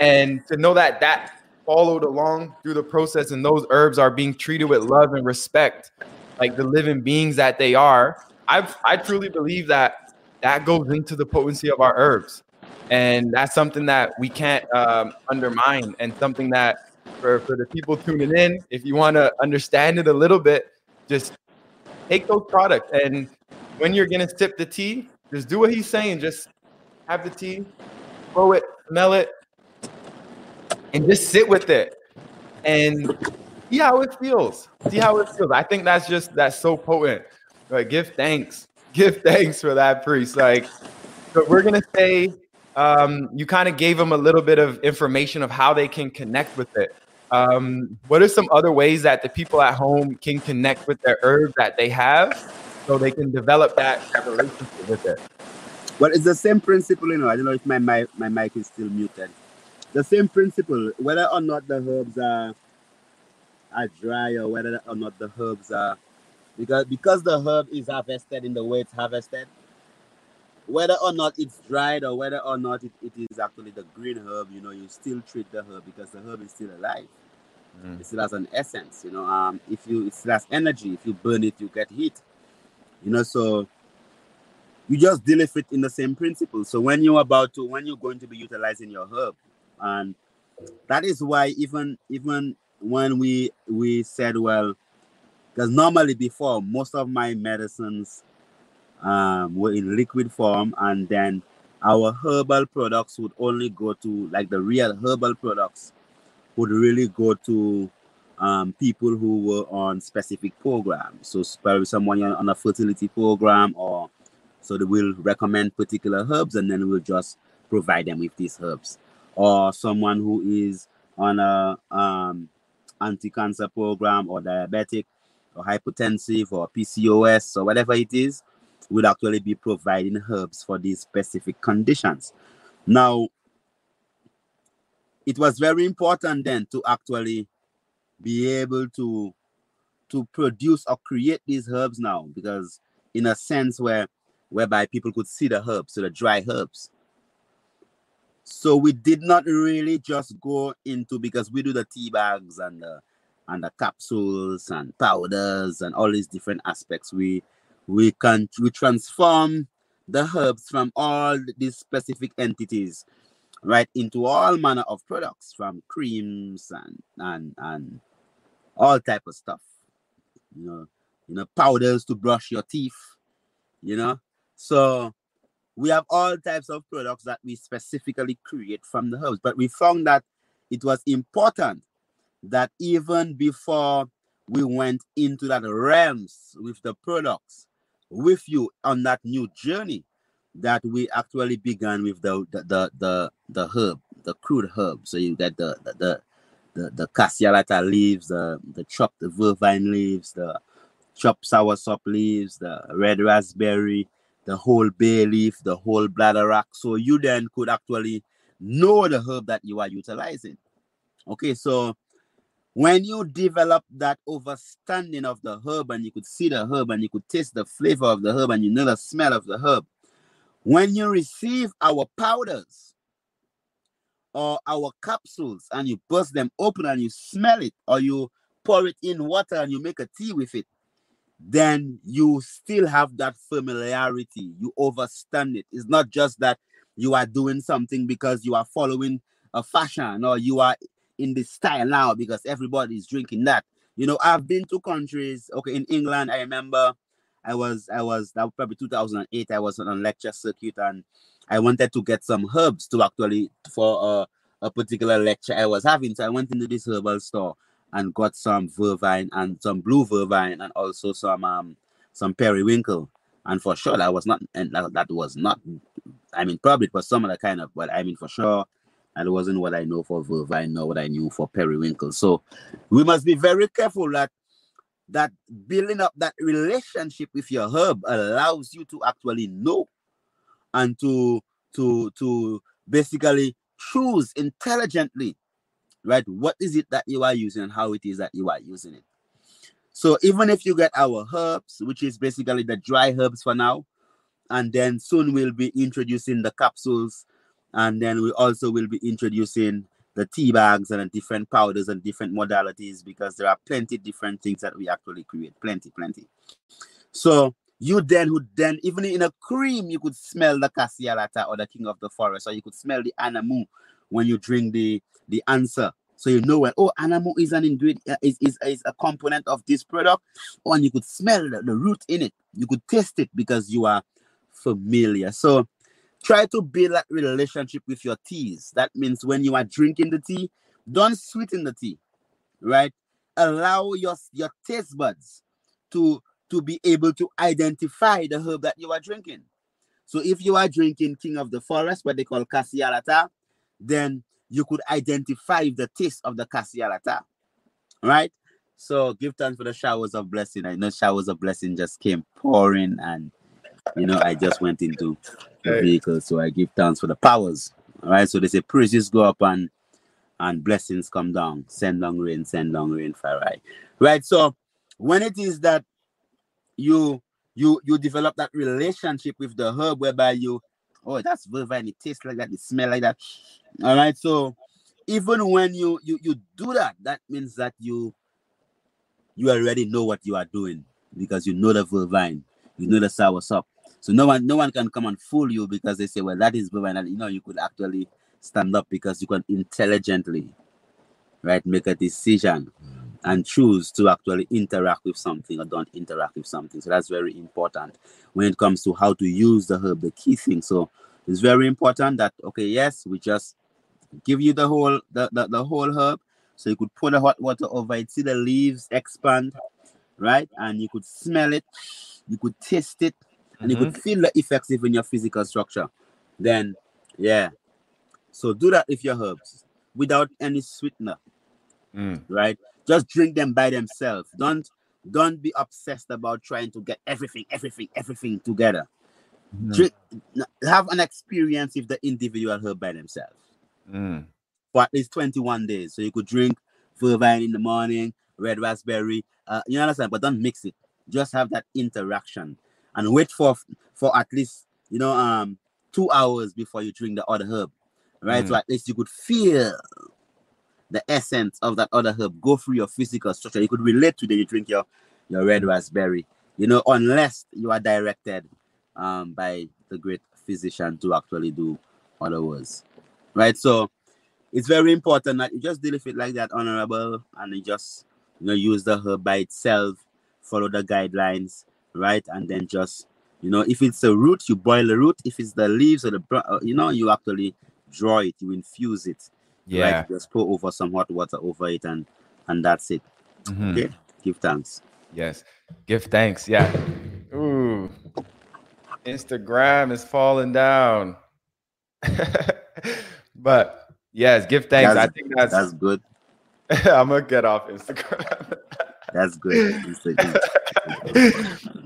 and to know that that followed along through the process, and those herbs are being treated with love and respect, like the living beings that they are. I I truly believe that that goes into the potency of our herbs, and that's something that we can't um, undermine, and something that for for the people tuning in, if you want to understand it a little bit, just take those products and when you're gonna sip the tea, just do what he's saying. Just have the tea, throw it, smell it, and just sit with it and see how it feels. See how it feels. I think that's just that's so potent. Like, give thanks. Give thanks for that priest. Like, but we're gonna say um, you kind of gave them a little bit of information of how they can connect with it. Um, what are some other ways that the people at home can connect with their herbs that they have so they can develop that, that relationship with it. Well, it's the same principle, you know. I don't know if my my, my mic is still muted. The same principle, whether or not the herbs are are dry or whether or not the herbs are because because the herb is harvested in the way it's harvested, whether or not it's dried or whether or not it, it is actually the green herb, you know, you still treat the herb because the herb is still alive. Mm. It still has an essence, you know. Um, if you it still has energy, if you burn it, you get heat. You know, so you just deal with it in the same principle. So when you're about to, when you're going to be utilizing your herb, and that is why even even when we we said, well, because normally before most of my medicines um, were in liquid form, and then our herbal products would only go to like the real herbal products would really go to um, people who were on specific programs. So probably someone on a fertility program or so they will recommend particular herbs and then we'll just provide them with these herbs. Or someone who is on a um, anti-cancer program or diabetic or hypertensive or PCOS or whatever it is, will actually be providing herbs for these specific conditions. Now, it was very important then to actually be able to to produce or create these herbs now because in a sense where whereby people could see the herbs so the dry herbs so we did not really just go into because we do the tea bags and the and the capsules and powders and all these different aspects we we can we transform the herbs from all these specific entities right into all manner of products from creams and and and all type of stuff. You know you know powders to brush your teeth you know? So we have all types of products that we specifically create from the herbs but we found that it was important that even before we went into that realms with the products with you on that new journey that we actually began with the the the the, the herb, the crude herb. So you get the the the the, the cassialata leaves, the the chopped vervine leaves, the chopped soursop leaves, the red raspberry, the whole bay leaf, the whole bladderwrack. So you then could actually know the herb that you are utilizing. Okay, so when you develop that understanding of the herb and you could see the herb and you could taste the flavor of the herb and you know the smell of the herb, when you receive our powders or our capsules and you burst them open and you smell it or you pour it in water and you make a tea with it, then you still have that familiarity. You understand it. It's not just that you are doing something because you are following a fashion or you are in this style now because everybody is drinking that. You know, I've been to countries. Okay, in England, I remember I was I was that was probably 2008. I was on a lecture circuit and I wanted to get some herbs to actually for a, a particular lecture I was having. So I went into this herbal store and got some vervine and some blue vervine and also some um some periwinkle. And for sure that was not and that, that was not I mean probably was some other kind of but I mean for sure and it wasn't what I know for vervine nor what I knew for periwinkle. So we must be very careful that that building up that relationship with your herb allows you to actually know and to to to basically choose intelligently right? What is it that you are using and how it is that you are using it? So even if you get our herbs which is basically the dry herbs for now and then soon we'll be introducing the capsules and then we also will be introducing the tea bags and different powders and different modalities because there are plenty different things that we actually create. Plenty plenty. So you then would then even in a cream you could smell the cassialata or the king of the forest or you could smell the anamu when you drink the the answer so you know when oh anamu is an ingredient uh, is, is, is a component of this product or and you could smell the, the root in it you could taste it because you are familiar so Try to build that relationship with your teas. That means when you are drinking the tea, don't sweeten the tea, right? Allow your, your taste buds to, to be able to identify the herb that you are drinking. So if you are drinking King of the Forest, what they call Cassialata, then you could identify the taste of the Cassialata, right? So give thanks for the showers of blessing. I know showers of blessing just came pouring and you know, I just went into the vehicle, so I give thanks for the powers. All right, so they say praises go up and and blessings come down. Send long rain, send long rain, right. Right. So when it is that you you you develop that relationship with the herb whereby you oh that's vervine, it tastes like that, it smell like that. All right. So even when you you you do that, that means that you you already know what you are doing because you know the vervine, you know the soursop, so no one no one can come and fool you because they say, well, that is Baba, and you know you could actually stand up because you can intelligently, right, make a decision hmm. And choose to actually interact with something or don't interact with something. So that's very important when it comes to how to use the herb, the key thing. So it's very important that okay, yes, we just give you the whole the, the, the whole herb. So you could pour the hot water over it, see the leaves expand, right? And you could smell it, you could taste it, and mm-hmm. you could mm-hmm. feel the effects in your physical structure. Then, yeah. So do that with your herbs without any sweetener, mm. right? Just drink them by themselves. Don't don't be obsessed about trying to get everything, everything, everything together. Mm. Drink, have an experience with the individual herb by themselves mm. for at least 21 days. So you could drink vervine in the morning, red raspberry, uh, you understand, but don't mix it. Just have that interaction and wait for for at least you know um two hours before you drink the other herb, right? Mm. So at least you could feel the essence of that other herb go through your physical structure. You could relate to it. You drink your your red raspberry, you know, unless you are directed um by the great physician to actually do otherwise right? So it's very important that you just deal with it like that, honorable, and you just you know use the herb by itself, follow the guidelines, right? And then just you know if it's a root, you boil the root. If it's the leaves or the uh, you know you actually draw it, you infuse it. Yeah. Right? Just pour over some hot water over it, and and that's it. Mm-hmm. Okay. Give thanks. Yes. Give thanks. Yeah. Ooh. Instagram is falling down. But yes, give thanks. That's, I think that's that's good. I'm gonna get off Instagram. that's good.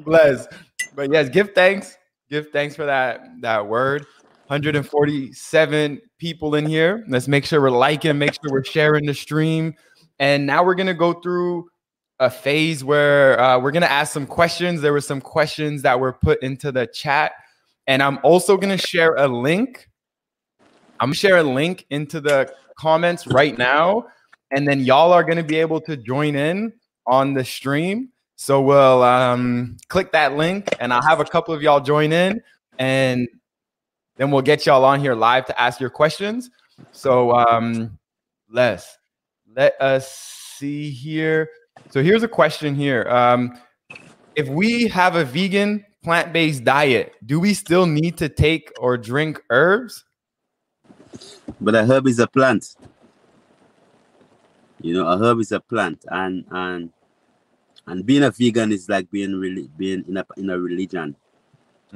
Bless. But yes, give thanks. Give thanks for that that word. 147 people in here. Let's make sure we're liking, make sure we're sharing the stream. And now we're gonna go through a phase where uh, we're gonna ask some questions. There were some questions that were put into the chat, and I'm also gonna share a link I'm gonna share a link into the comments right now, and then y'all are gonna be able to join in on the stream. So we'll um, click that link, and I'll have a couple of y'all join in, and then we'll get y'all on here live to ask your questions. So um, let's let us see here. So here's a question here. Um, if we have a vegan plant-based diet, do we still need to take or drink herbs? But a herb is a plant. You know, a herb is a plant, and and and being a vegan is like being really being in a in a religion.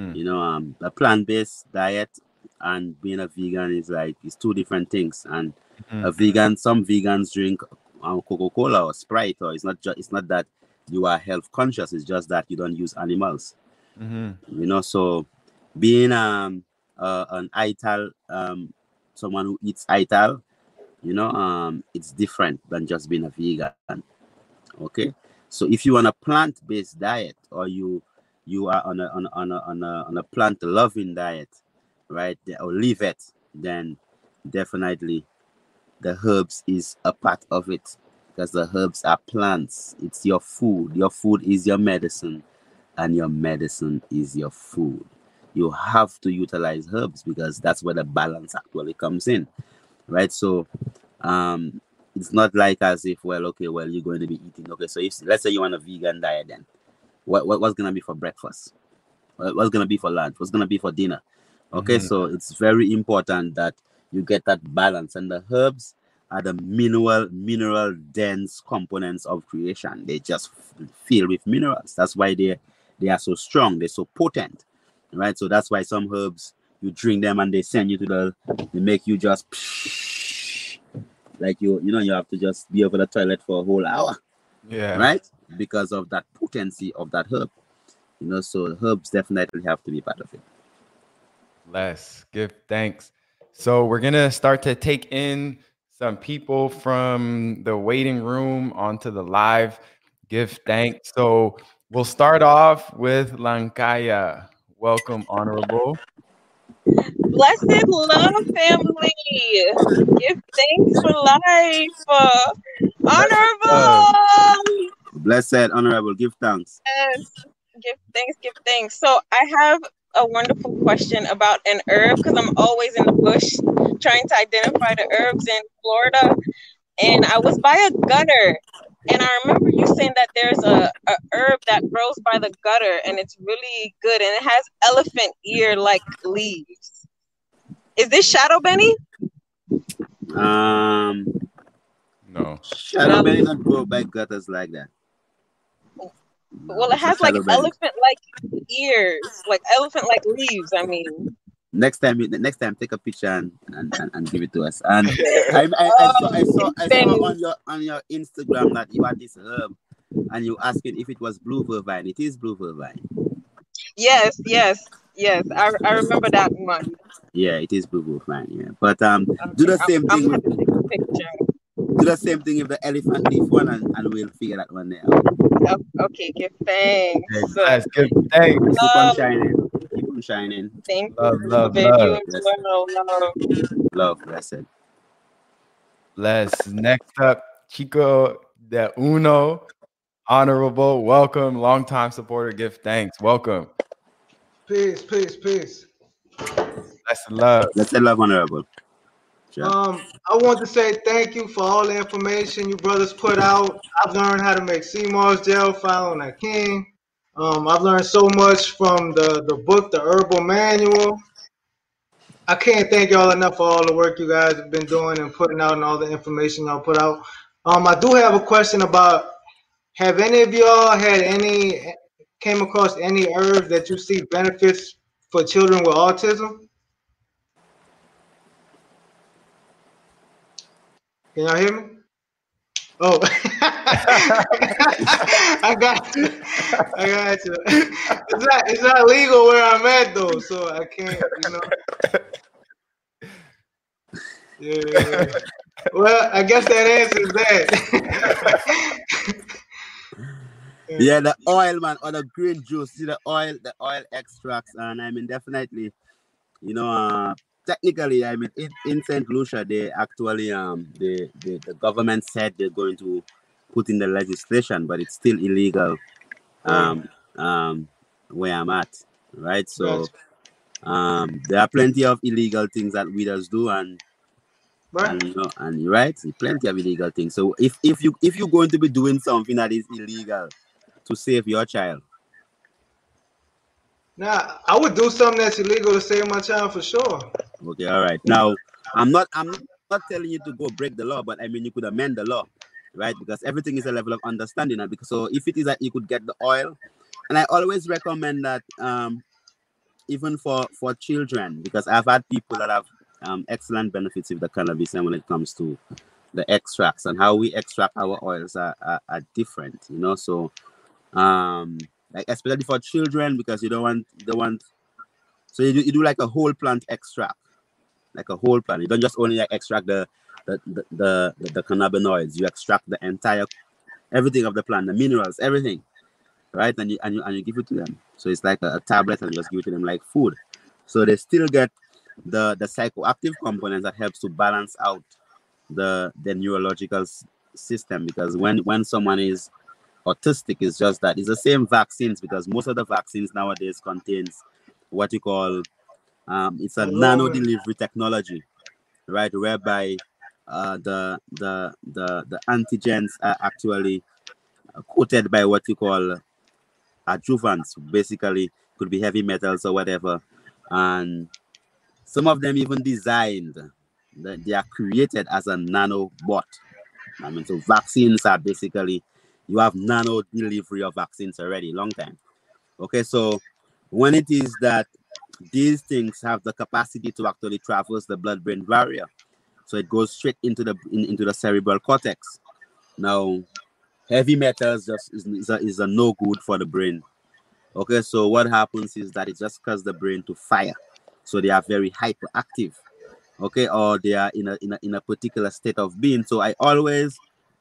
Mm. You know, um, a plant-based diet and being a vegan is like it's two different things. And mm. a vegan, some vegans drink um, Coca-Cola or Sprite, or it's not just it's not that you are health conscious. It's just that you don't use animals. Mm-hmm. You know, so being um uh, an ITAL um someone who eats ital, you know, um, it's different than just being a vegan. Okay, so if you want a plant-based diet or you you are on a on a, on a, on a, on a plant-loving diet, right, or leave it, then definitely the herbs is a part of it because the herbs are plants. It's your food. Your food is your medicine, and your medicine is your food you have to utilize herbs because that's where the balance actually comes in right so um it's not like as if well okay well you're going to be eating okay so if let's say you want a vegan diet then what, what what's gonna be for breakfast what's gonna be for lunch what's gonna be for dinner okay mm-hmm. so it's very important that you get that balance and the herbs are the mineral mineral dense components of creation they just fill with minerals that's why they they are so strong they're so potent right? So that's why some herbs you drink them and they send you to the they make you just like you you know you have to just be over the toilet for a whole hour. Yeah. Right? Because of that potency of that herb. You know, so herbs definitely have to be part of it. Let's give thanks. So we're gonna start to take in some people from the waiting room onto the live. Give thanks. So we'll start off with Lankaya. Welcome, Honorable. Blessed love family. Give thanks for life. Uh, honorable. Blessed, honorable. Give thanks. Yes. Give thanks, give thanks. So I have a wonderful question about an herb because I'm always in the bush trying to identify the herbs in Florida. And I was by a gutter and I remember you saying that there's a, a herb that grows by the gutter and it's really good and it has elephant ear like leaves. Is this Shadow Benny? Um, No. Shadow No. Benny not grow by gutters like that. Well, it has like elephant-like ears, like elephant-like leaves. I mean, Next time, next time, take a picture and, and, and, and give it to us. And I, I, I saw, I saw, I saw on your on your Instagram that you had this herb, and you asking if it was blue vervine. It is blue vervine. yes, yes, yes. I, I remember that one. Yeah, it is blue vervine. Yeah, but um, Okay, do the same I'm thing. gonna With, take a picture. Do the same thing with the elephant leaf one, and, and we'll figure that one out. Oh, okay, give thanks. Yes, give thanks. Keep on shining. Keep on shining. Thank Love, you. love, Babe, love. you as well, love. Love, blessed. Bless. Next up, Chico de Uno. Honorable. Welcome. Longtime supporter. Give thanks. Welcome. Peace, peace, peace. Bless and love. Blessed love, honorable. Um, I want to say thank you for all the information you brothers put out. I've learned how to make sea moss gel file on that king. Um, I've learned so much from the, the book, the herbal manual. I can't thank y'all enough for all the work you guys have been doing and putting out and all the information y'all put out. Um, I do have a question about have any of y'all had any came across any herbs that you see benefits for children with autism? Can y'all hear me? Oh, I got you. I got you. It's not it's not legal where I'm at though, so I can't, you know. Yeah. yeah, yeah. Well, I guess that answers that. Yeah, the oil, man, or the green juice. See the oil, the oil extracts, and I mean, definitely, you know, uh, technically, I mean, in, in Saint Lucia, they actually, um, the, the the government said they're going to put in the legislation, but it's still illegal, um, um, where I'm at, right? So, um, there are plenty of illegal things that weeders do, and and you know, and right, plenty of illegal things. So if if you if you're going to be doing something that is illegal to save your child, Now, I would do something that's illegal to save my child for sure. Okay, all right. Now I'm not I'm not telling you to go break the law, but I mean you could amend the law, right? Because everything is a level of understanding. And because so if it is that you could get the oil, and I always recommend that um even for for children because I've had people that have um, excellent benefits with the cannabis and when it comes to the extracts and how we extract our oils are, are, are different you know so um like especially for children because you don't want don't want so you do, you do like a whole plant extract like a whole plant you don't just only like extract the the the, the, the, cannabinoids. You extract the entire everything of the plant the minerals everything right? And you and you, and you give it to them. So it's like a, a tablet and you just give it to them like food. So they still get the the psychoactive components that helps to balance out the the neurological system. Because when when someone is autistic it's just that it's the same vaccines because most of the vaccines nowadays contains what you call um, it's a nano delivery technology right whereby uh, the the the the antigens are actually coated by what you call adjuvants basically could be heavy metals or whatever and some of them even designed that they are created as a nano nanobot. I mean, so vaccines are basically you have nano delivery of vaccines already, long time. Okay, so when it is that these things have the capacity to actually traverse the blood-brain barrier, so it goes straight into the in, into the cerebral cortex. Now, heavy metals just is, is, a, is a no good for the brain. Okay, so what happens is that it just causes the brain to fire so they are very hyperactive okay or they are in a, in a in a particular state of being so i always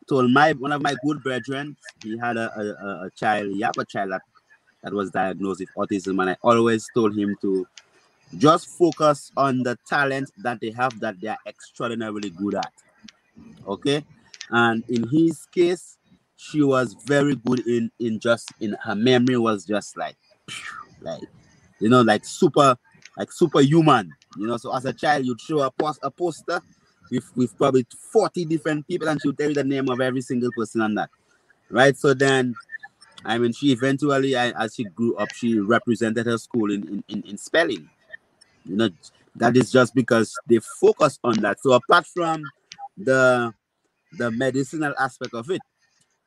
told my one of my good brethren he had a, a, a- child he have a child that was diagnosed with autism and i always told him to just focus on the talent that they have that they are extraordinarily good at okay? And in his case she was very good in in just in her memory was just like like you know like super like superhuman you know? So as a child you'd show a, post, a poster with with probably 40 different people and she'll tell you the name of every single person on that right? So then i mean she eventually as she grew up she represented her school in in, in, in spelling you know That is just because they focus on that. So apart from the the medicinal aspect of it,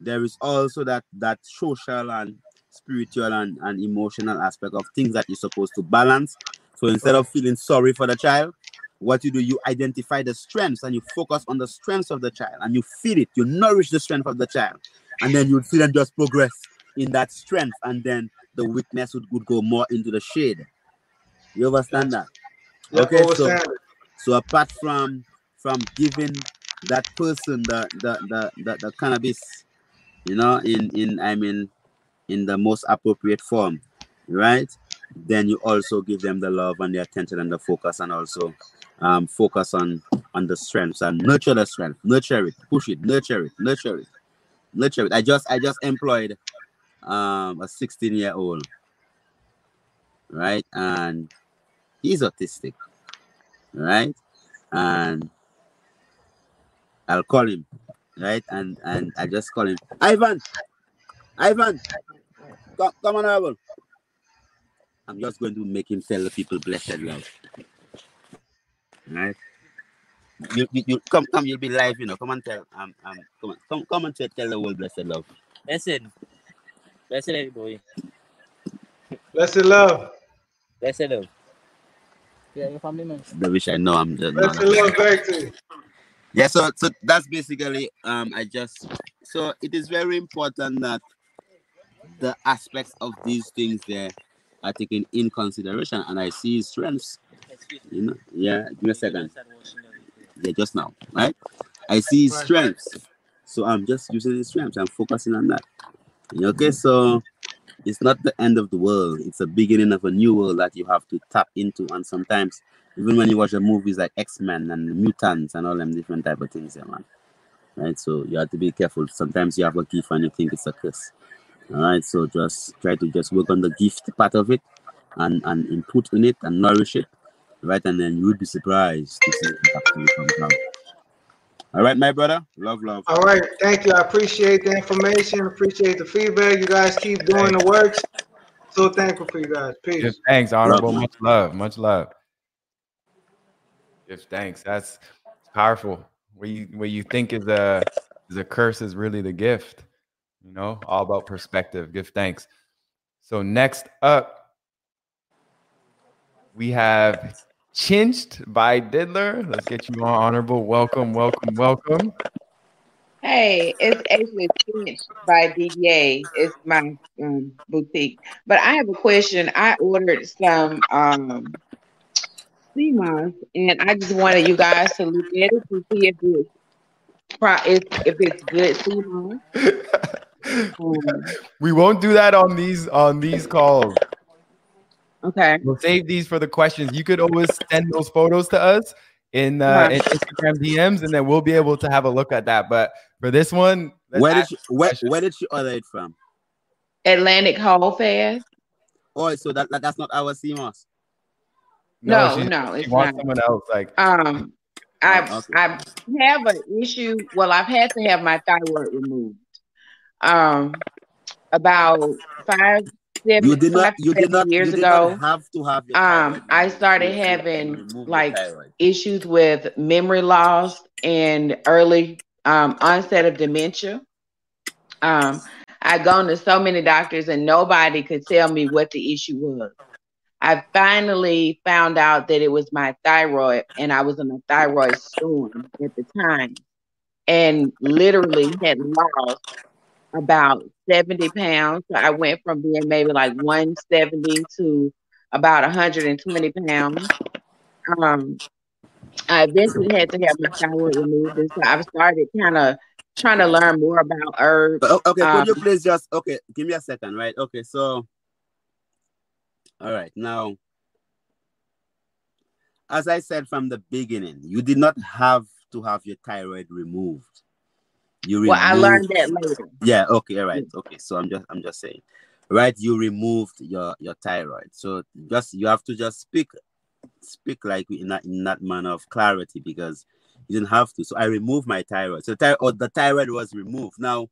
there is also that that social and spiritual and, and emotional aspect of things that you're supposed to balance. So instead of feeling sorry for the child, what you do, you identify the strengths and you focus on the strengths of the child and you feed it, you nourish the strength of the child, and then you see them just progress in that strength, and then the weakness would, would go more into the shade. You understand that? Okay, so so apart from from giving that person the the, the the the cannabis, you know, in in I mean in the most appropriate form, right? Then you also give them the love and the attention and the focus, and also um, focus on on the strengths and nurture the strength, nurture it, push it, nurture it, nurture it, nurture it. I just I just employed um, a 16 year old, right, and he's autistic, right, and I'll call him, right, and and I just call him Ivan, Ivan, come, come on, Ivan. I'm just going to make him tell the people blessed love. Right? You, you, you come come you'll be live, you know. Come and tell um um come on come come and tell, the world blessed love. Listen. Listen everybody. Blessed love. Blessed love. Yeah, your family man. The wish I know I'm just Blessed love back to you. Yeah, so so that's basically um I just so it is very important that the aspects of these things there are taken in consideration and I see strengths. You know, yeah, give me a second. Yeah, just now, right? I see strengths. So I'm just using his strengths. I'm focusing on that. Okay, so it's not the end of the world. It's a beginning of a new world that you have to tap into. And sometimes, even when you watch the movies like X Men and Mutants and all them different type of things, yeah, man. Right, so you have to be careful. Sometimes you have a gift and you think it's a curse. All right, so just try to just work on the gift part of it and and input in it and nourish it, right? And then you would be surprised to see actually out. All right, my brother. Love, love. All right, thank you. I appreciate the information. Appreciate the feedback. You guys keep doing the works. So thankful for you guys. Peace. Give thanks, honorable. Love. Much love, much love. Give thanks. That's powerful. Where you where you think is a is a curse is really the gift. You know, all about perspective. Give thanks. So next up, we have Chinched by Diddler. Let's get you on honorable. Welcome, welcome, welcome. Hey, it's actually finished by DBA. It's my um, boutique. But I have a question. I ordered some um sea moss, and I just wanted you guys to look at it to see if it's if, if it's good sea moss. Um, we won't do that on these on these calls. Okay. We'll save these for the questions. You could always send those photos to us in, uh, in Instagram DMs, and then we'll be able to have a look at that. But for this one, Where did you where, where did she order it from? Atlantic Hall Fast. Oh, so that, that that's not our sea moss. No, she- no, she it's wants not. someone else. Like Um, I Oh, okay. I have an issue. Well, I've had to have my thyroid removed. Um, about five, You did not you did not years did ago. not have to have Um, I started having like issues with memory loss and early um, onset of dementia. Um, I'd gone to so many doctors and nobody could tell me what the issue was. I finally found out that it was my thyroid and I was in a thyroid storm at the time and literally had lost about 70 pounds. So I went from being maybe like 170 to about 120 pounds. Um, I eventually had to have my thyroid removed, and so I've started kind of trying to learn more about herbs. Okay, could you Um, please just okay? Give me a second, right? Okay, so all right now, as I said from the beginning, you did not have to have your thyroid removed. You Well, I learned that later. Yeah. Okay. All right. Mm. Okay. So I'm just I'm just saying, right? You removed your your thyroid, so just you have to just speak speak like in that in that manner of clarity because you didn't have to. So I removed my thyroid. So or oh, the thyroid was removed. Now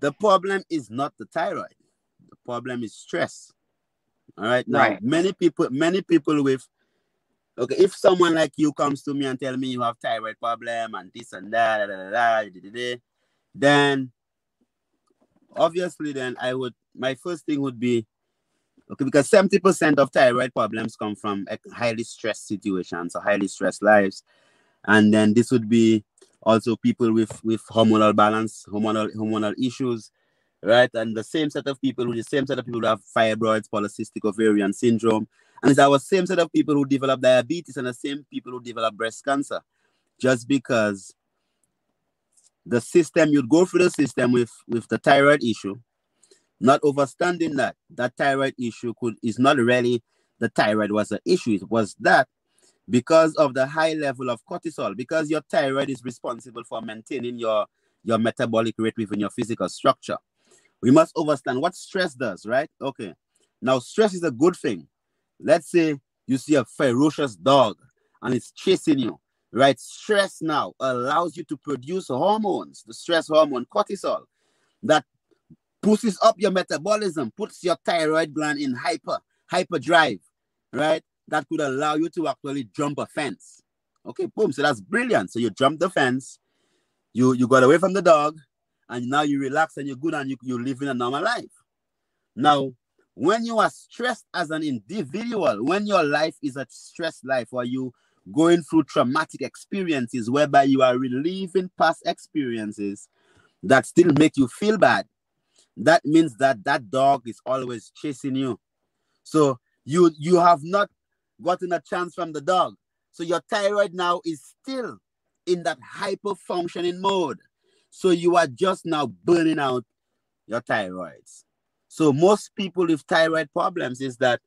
the problem is not the thyroid. The problem is stress. All right. Now, Right. many people, many people with okay, if someone like you comes to me and tell me you have thyroid problem and this and that, da, da, da, then obviously then I would my first thing would be okay because 70% of thyroid problems come from highly stressed situations or highly stressed lives. And then this would be also people with with hormonal balance, hormonal hormonal issues, right? And the same set of people with the same set of people who have fibroids, polycystic ovarian syndrome, and it's our same set of people who develop diabetes and the same people who develop breast cancer, just because the system you'd go through the system with with the thyroid issue, not understanding that that thyroid issue could is not really the thyroid was the issue. It was that because of the high level of cortisol, because your thyroid is responsible for maintaining your your metabolic rate within your physical structure. We must understand what stress does, right? Okay. Now, stress is a good thing. Let's say you see a ferocious dog and it's chasing you, right? Stress now allows you to produce hormones, the stress hormone cortisol, that pushes up your metabolism, puts your thyroid gland in hyper hyperdrive, right? That could allow you to actually jump a fence. Okay, boom. So that's brilliant. So you jump the fence, you you got away from the dog, and now you relax and you're good and you, you're living a normal life. Mm-hmm. Now, when you are stressed as an individual, when your life is a stressed life, or you going through traumatic experiences whereby you are reliving past experiences that still make you feel bad, that means that that dog is always chasing you. So you you have not gotten a chance from the dog. So your thyroid now is still in that hyper functioning mode. So you are just now burning out your thyroids. So most people with thyroid problems is that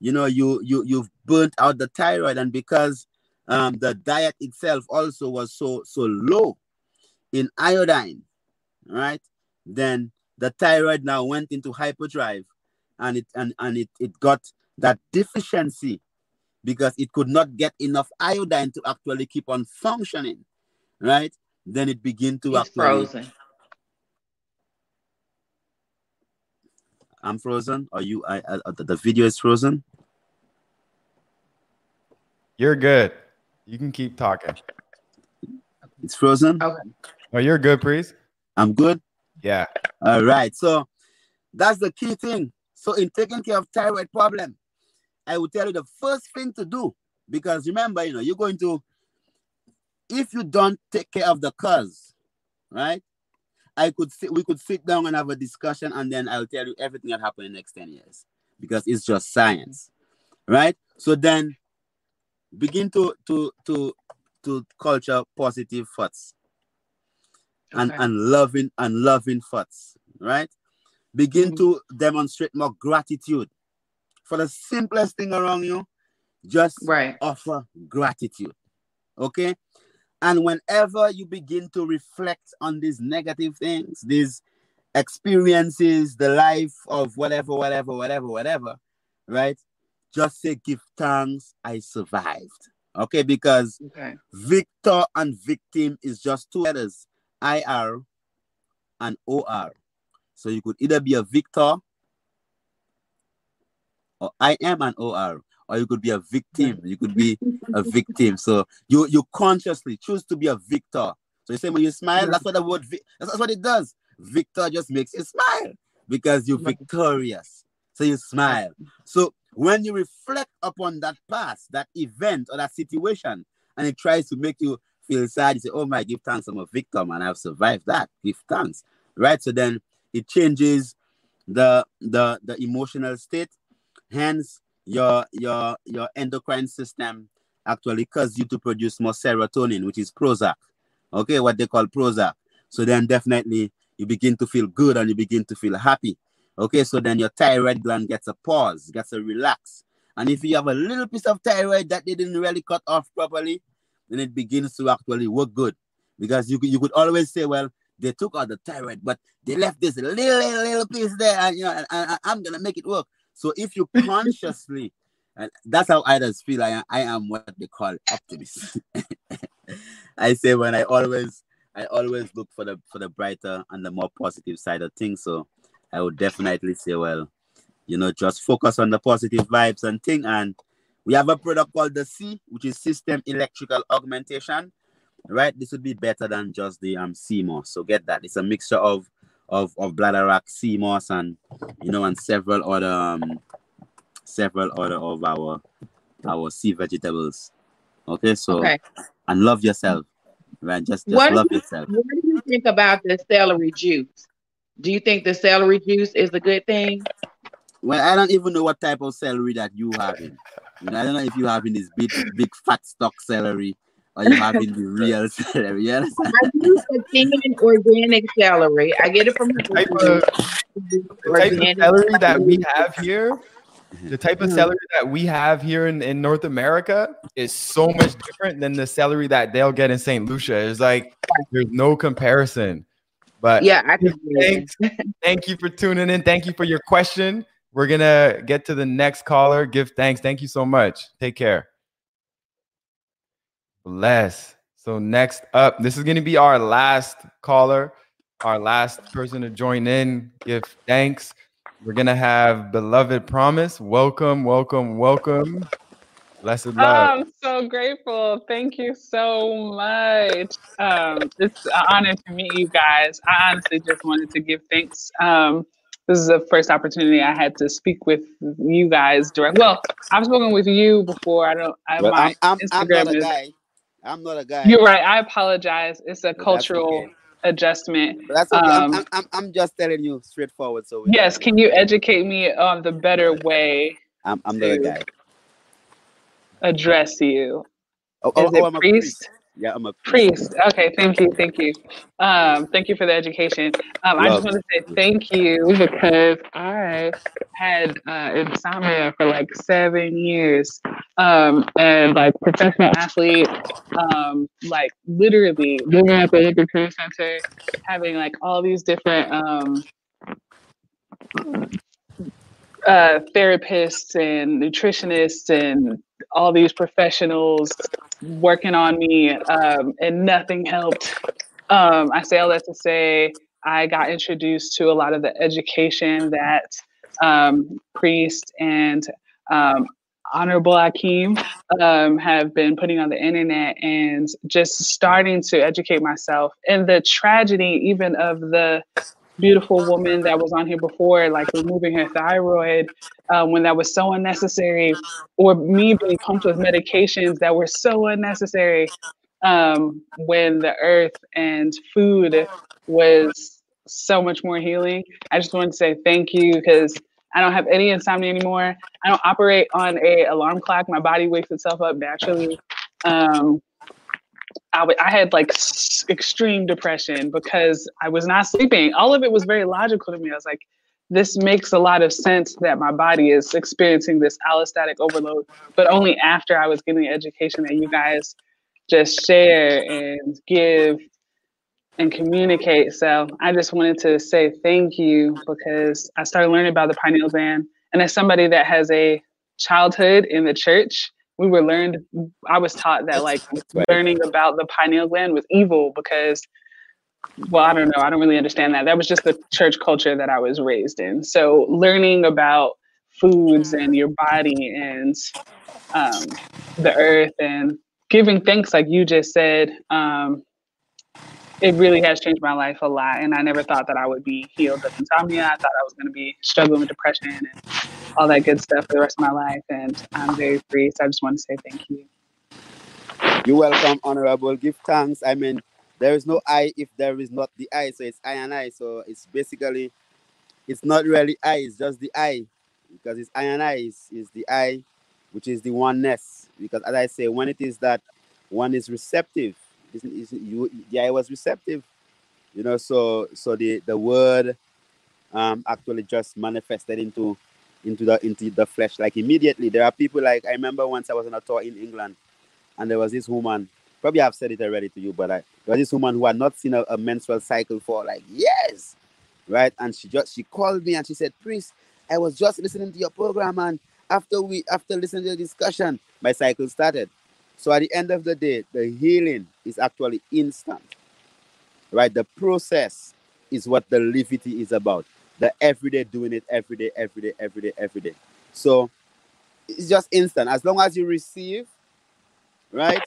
you know you you you've burnt out the thyroid, and because um, the diet itself also was so so low in iodine, right? Then the thyroid now went into hyperdrive, and it and and it it got that deficiency because it could not get enough iodine to actually keep on functioning, right? Then it begin to He's frozen. I'm frozen. Are you? I, I uh, the- the video is frozen. You're good. You can keep talking. It's frozen. Okay. Oh, you're good, priest. I'm good. Yeah. All right. So that's the key thing. So in taking care of thyroid problem, I will tell you the first thing to do because remember, you know, you're going to if you don't take care of the cause, right? I could sit, we could sit down and have a discussion, and then I'll tell you everything that happened in the next 10 years because it's just science, right? So then begin to to to to culture positive thoughts and Okay. and loving and loving thoughts, right? Begin Mhm. to demonstrate more gratitude for the simplest thing around you. Just Right. offer gratitude. Okay. And whenever you begin to reflect on these negative things, these experiences, the life of whatever, whatever, whatever, whatever, right? Just say, give thanks, I survived. Okay. Because Okay. victor and victim is just two letters IR and OR. So you could either be a victor or I am an OR, or you could be a victim. You could be a victim. So you you consciously choose to be a victor. So you say when you smile, that's what the word that's, what it does. Victor just makes you smile because you're victorious. So you smile. So when you reflect upon that past, that event or that situation, and it tries to make you feel sad, you say, Oh my, give thanks, I'm a victim and I've survived that. Give thanks. Right. So then it changes the the the emotional state. Hence, your your your endocrine system actually causes you to produce more serotonin, which is Prozac. Okay, what they call Prozac. So then definitely you begin to feel good and you begin to feel happy. Okay, so then your thyroid gland gets a pause, gets a relax. And if you have a little piece of thyroid that they didn't really cut off properly, then it begins to actually work good. Because you you could always say, well, they took out the thyroid, but they left this little, little, little piece there, and you know, and, and I'm gonna make it work. So if you consciously, and that's how others feel, I, I am what they call optimist. I say when I always I always look for the for the brighter and the more positive side of things. So I would definitely say, well, you know, just focus on the positive vibes and thing. And we have a product called the C, which is System Electrical Augmentation. Right, this would be better than just the um sea moss. So get that. It's a mixture of of of bladderwrack, sea moss, and you know, and several other um several other of our our sea vegetables. Okay, so Okay. and love yourself, right? Just just What love you- yourself. What do you think about the celery juice? Do you think the celery juice is a good thing? Well, I don't even know what type of celery that you. You know, I don't know if you having this big big fat stock celery or you having the real celery. You understand? I use the thin organic celery. I get it from the Type of, the type of organic celery that we have here, the type of Mhm. celery that we have here in, in North America is so much different than the celery that they'll get in St. Lucia. It's like there's no comparison. But Yeah, I can. thanks. Thank you for tuning in. Thank you for your question. We're gonna get to the next caller. Give thanks. Thank you so much. Take care. Bless. So next up, this is gonna be our last caller, our last person to join in. Give thanks. We're gonna have beloved promise. Welcome, welcome, welcome. Blessed love. I'm so grateful. Thank you so much. Um, it's an honor to meet you guys. I honestly just wanted to give thanks. Um, this is the first opportunity I had to speak with you guys direct. Well, I've spoken with you before. I don't. I, Well, my I'm, I'm, I'm Instagram not a is. guy. I'm not a guy. You're right. I apologize. It's a But cultural okay. adjustment. But that's okay. I'm, Um, I'm, I'm, I'm just telling you straightforward. So Yes. Can you educate me on the better way I'm, I'm not a guy. address you? Oh, oh, Is it oh, I'm a priest? Yeah, I'm a priest. Priest. Okay, thank you, thank you. Um, thank you for the education. Um, I just want to say thank you because I had uh, insomnia for like seven years, um, and like professional athlete, um, like literally living at the Olympic Training Center, having like all these different um, uh, therapists and nutritionists and all these professionals working on me, um, and nothing helped. Um, I say all that to say I got introduced to a lot of the education that um, Priest and um, Honorable Akeem um, have been putting on the internet and just starting to educate myself. And the tragedy, even of the beautiful woman that was on here before, like removing her thyroid uh, when that was so unnecessary, or me being pumped with medications that were so unnecessary um, when the earth and food was so much more healing. I just wanted to say thank you because I don't have any insomnia anymore. I don't operate on a alarm clock. My body wakes itself up naturally. Um, I, w- I had like s- extreme depression because I was not sleeping. All of it was very logical to me. I was like, this makes a lot of sense that my body is experiencing this allostatic overload, but only after I was getting the education that you guys just share and give and communicate. So I just wanted to say thank you because I started learning about the pineal gland. And as somebody that has a childhood in the church, we were learned, I was taught that like Right. learning about the pineal gland was evil because, well, I don't know, I don't really understand that. That was just the church culture that I was raised in. So learning about foods and your body and um, the earth and giving thanks, like you just said, um, it really has changed my life a lot. And I never thought that I would be healed of insomnia. I thought I was going to be struggling with depression and all that good stuff for the rest of my life. And I'm very free. So I just want to say thank you. You're welcome, honorable. Give thanks. I mean, there is no I if there is not the I. So it's I and I. So it's basically, it's not really I. It's just the I, because it's I and I. Is is the I, which is the oneness. Because as I say, when it is that one is receptive, isn't is you the I was receptive, you know. So so the the word, um, actually just manifested into into the into the flesh like immediately. There are people like I remember once I was on a tour in England and there was this woman probably i've said it already to you but I, there was this woman who had not seen a, a menstrual cycle for like years right and she just she called me and she said priest i was just listening to your program and after we after listening to the discussion my cycle started so at the end of the day the healing is actually instant right the process is what the levity is about the everyday doing it every day, every day, every day, every day. So it's just instant. As long as you receive, right,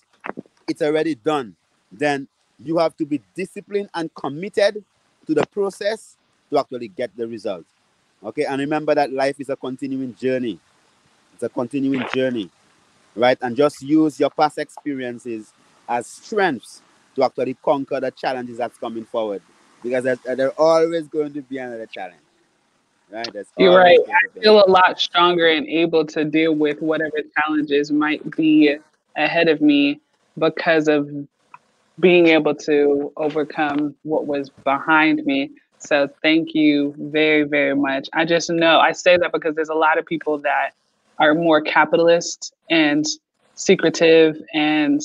it's already done. Then you have to be disciplined and committed to the process to actually get the result. Okay, and remember that life is a continuing journey. It's a continuing journey, right? And just use your past experiences as strengths to actually conquer the challenges that's coming forward because there's, there's always going to be another challenge. Right? There's You're right. I feel a lot stronger and able to deal with whatever challenges might be ahead of me because of being able to overcome what was behind me. So thank you very, very much. I just know I say that because there's a lot of people that are more capitalist and secretive and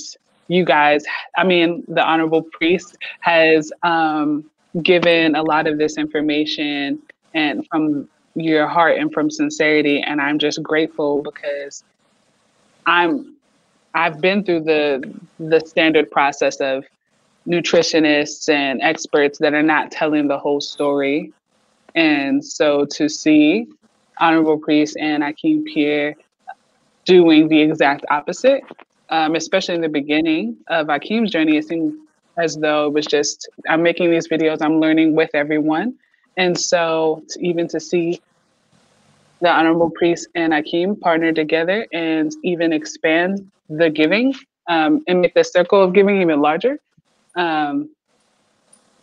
you guys i mean the honorable priest has um, given a lot of this information and from your heart and from sincerity and i'm just grateful because i'm i've been through the the standard process of nutritionists and experts that are not telling the whole story. And so to see honorable priest and akeem pierre doing the exact opposite um, especially in the beginning of akeem's journey it seemed as though it was just i'm making these videos i'm learning with everyone. And so to, even to see the honorable priest and akeem partner together and even expand the giving um, and make the circle of giving even larger um,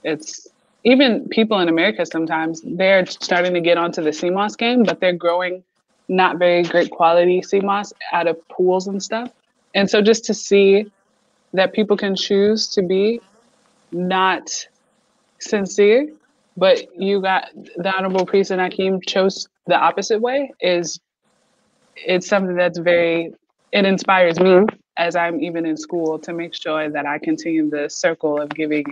it's even people in america sometimes they're starting to get onto the sea moss game but they're growing not very great quality sea moss out of pools and stuff and so just to see that people can choose to be not sincere but you got the honorable priest and akeem chose the opposite way is it's something that's very it inspires me as i'm even in school to make sure that i continue the circle of giving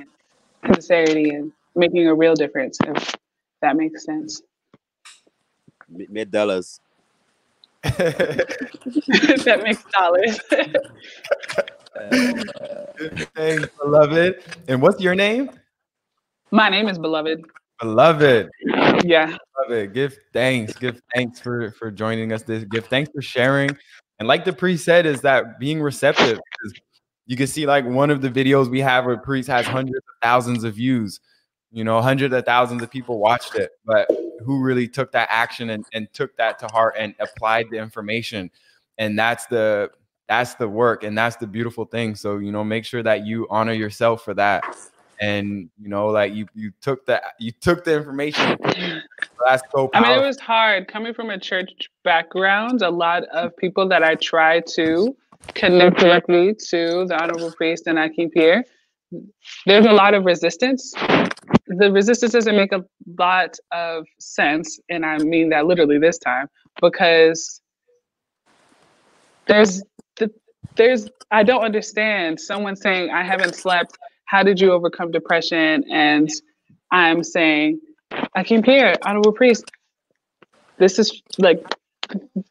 and sincerity and making a real difference if that makes sense. If that makes dollars Thanks, beloved. And what's your name? my name is beloved Beloved. yeah Beloved. Give thanks. Give thanks for for joining us. This give thanks for sharing. And like the priest said, is that being receptive. You can see like one of the videos we have where priest has hundreds of thousands of views. You know, hundreds of thousands of people watched it, but who really took that action and, and took that to heart and applied the information. And that's the that's the work and that's the beautiful thing. So, you know, make sure that you honor yourself for that. And you know, like you you took that you took the information. That's so I mean, it was hard coming from a church background. A lot of people that I try to connect directly to the Honorable Priest and Akeem Pierre, there's a lot of resistance. The resistance doesn't make a lot of sense, and I mean that literally this time, because there's the, there's I don't understand someone saying I haven't slept. How did you overcome depression? And I'm saying Akeem Pierre, honorable priest. This is like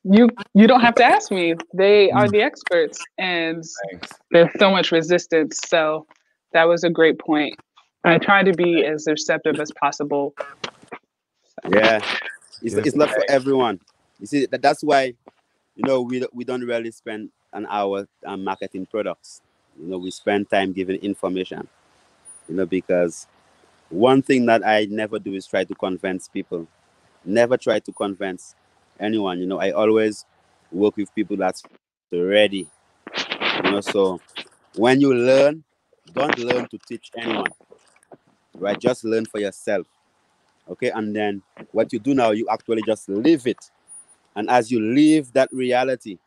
you you don't have to ask me. They are the experts and Thanks. there's so much resistance. So that was a great point. I try to be as receptive as possible. Yeah, it's, Yes, it's not for everyone. You see, that, that's why, you know, we we don't really spend an hour um, marketing products. You know, we spend time giving information. You know, because one thing that I never do is try to convince people. Never try to convince anyone. You know, I always work with people that's ready. You know, so when you learn, don't learn to teach anyone. Right? Just learn for yourself. Okay, and then what you do now, you actually just live it. And as you live that reality,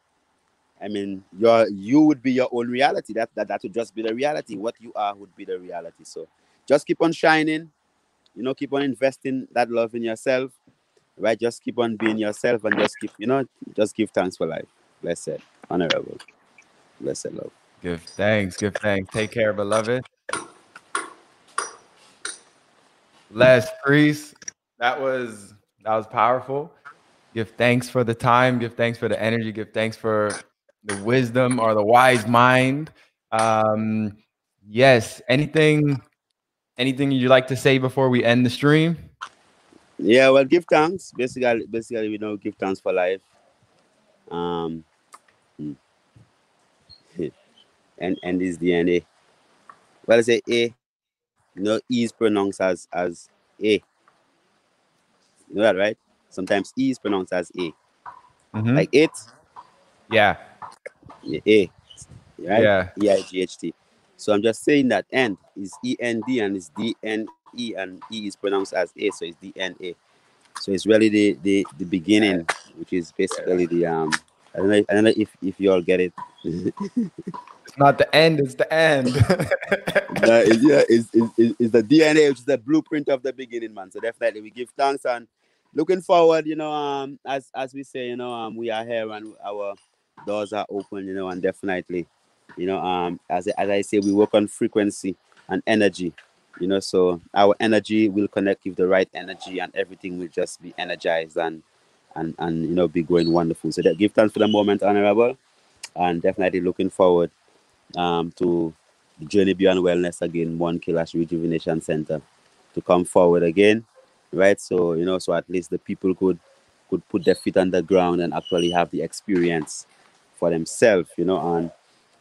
I mean, your you would be your own reality. That, that that would just be the reality. What you are would be the reality. So just keep on shining, you know, keep on investing that love in yourself, right? Just keep on being yourself and just keep, you know, just give thanks for life. Blessed, honorable, blessed love. Give thanks. Give thanks. Take care, beloved. Les Priest, that was that was powerful. Give thanks for the time. Give thanks for the energy. Give thanks for the wisdom or the wise mind. Um, yes. Anything, anything you'd like to say before we end the stream? Yeah, well, give thanks. Basically, basically, we know give thanks for life. Um, hmm. and and is DNA. Well, I say A. You know, E is pronounced as as A. You know that, right? Sometimes E is pronounced as A. Mhm. Like it, yeah, yeah, A. Right? Yeah. E I G H T. So I'm just saying that end is E N D and it's D N E and E is pronounced as A, so it's D N A. So it's really the the the beginning, which is basically the um. I don't know. I don't know if if you all get it. it's not the end; it's the end. Yeah, it's, it's- it's the DNA, which is the blueprint of the beginning, man. So definitely we give thanks and looking forward, you know, um, as as we say, you know, um, we are here and our doors are open, you know, and definitely, you know, um, as as I say, we work on frequency and energy, you know, so our energy will connect with the right energy, and everything will just be energized and and and you know be going wonderful. So that give thanks for the moment, honorable, and definitely looking forward um to the Journey Beyond Wellness again, Mon Kailash Rejuvenation Center to come forward again, right? So you know, so at least the people could could put their feet on the ground and actually have the experience for themselves, you know. And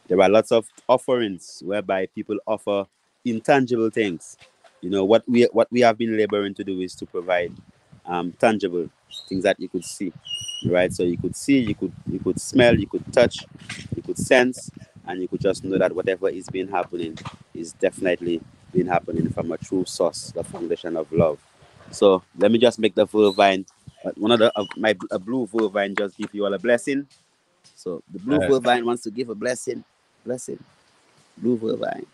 there are lots of offerings whereby people offer intangible things. You know what we what we have been laboring to do is to provide um, tangible things that you could see, right? So you could see, you could you could smell, you could touch, you could sense, and you could just know that whatever is being happening is definitely been happening from a true source, the foundation of love. So let me just make the vine. Uh, one of the of my a uh, blue vine just give you all a blessing. So the blue Alright. vine wants to give a blessing, blessing, blue vine,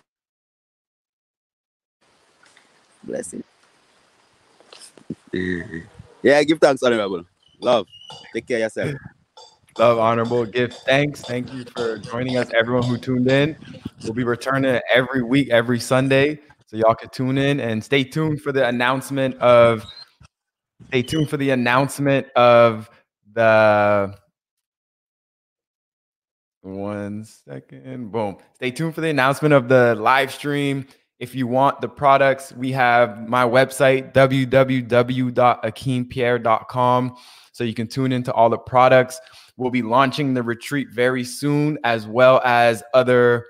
blessing. yeah, give thanks, honorable. Love. Take care of yourself. Love, honorable, give thanks. Thank you for joining us, everyone who tuned in. We'll be returning every week, every Sunday, so y'all can tune in and stay tuned for the announcement of. Stay tuned for the announcement of the. One second. Boom. Stay tuned for the announcement of the live stream. If you want the products, we have my website, www.akeempierre.com. So you can tune into all the products. We'll be launching the retreat very soon, as well as other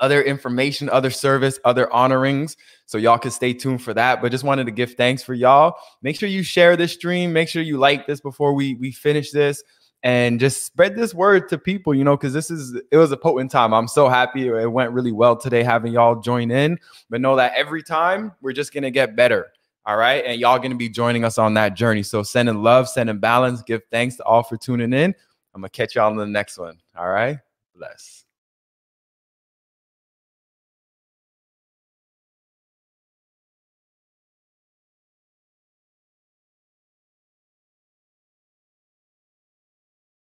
other information, other service, other honorings. So y'all can stay tuned for that. But just wanted to give thanks for y'all. Make sure you share this stream. Make sure you like this before we we finish this. And just spread this word to people, you know, because this is it was a potent time. I'm so happy it went really well today having y'all join in. But know that every time we're just gonna get better. All right. And y'all going to be joining us on that journey. So sending love, sending balance, give thanks to all for tuning in. I'm going to catch y'all on the next one. All right. Bless.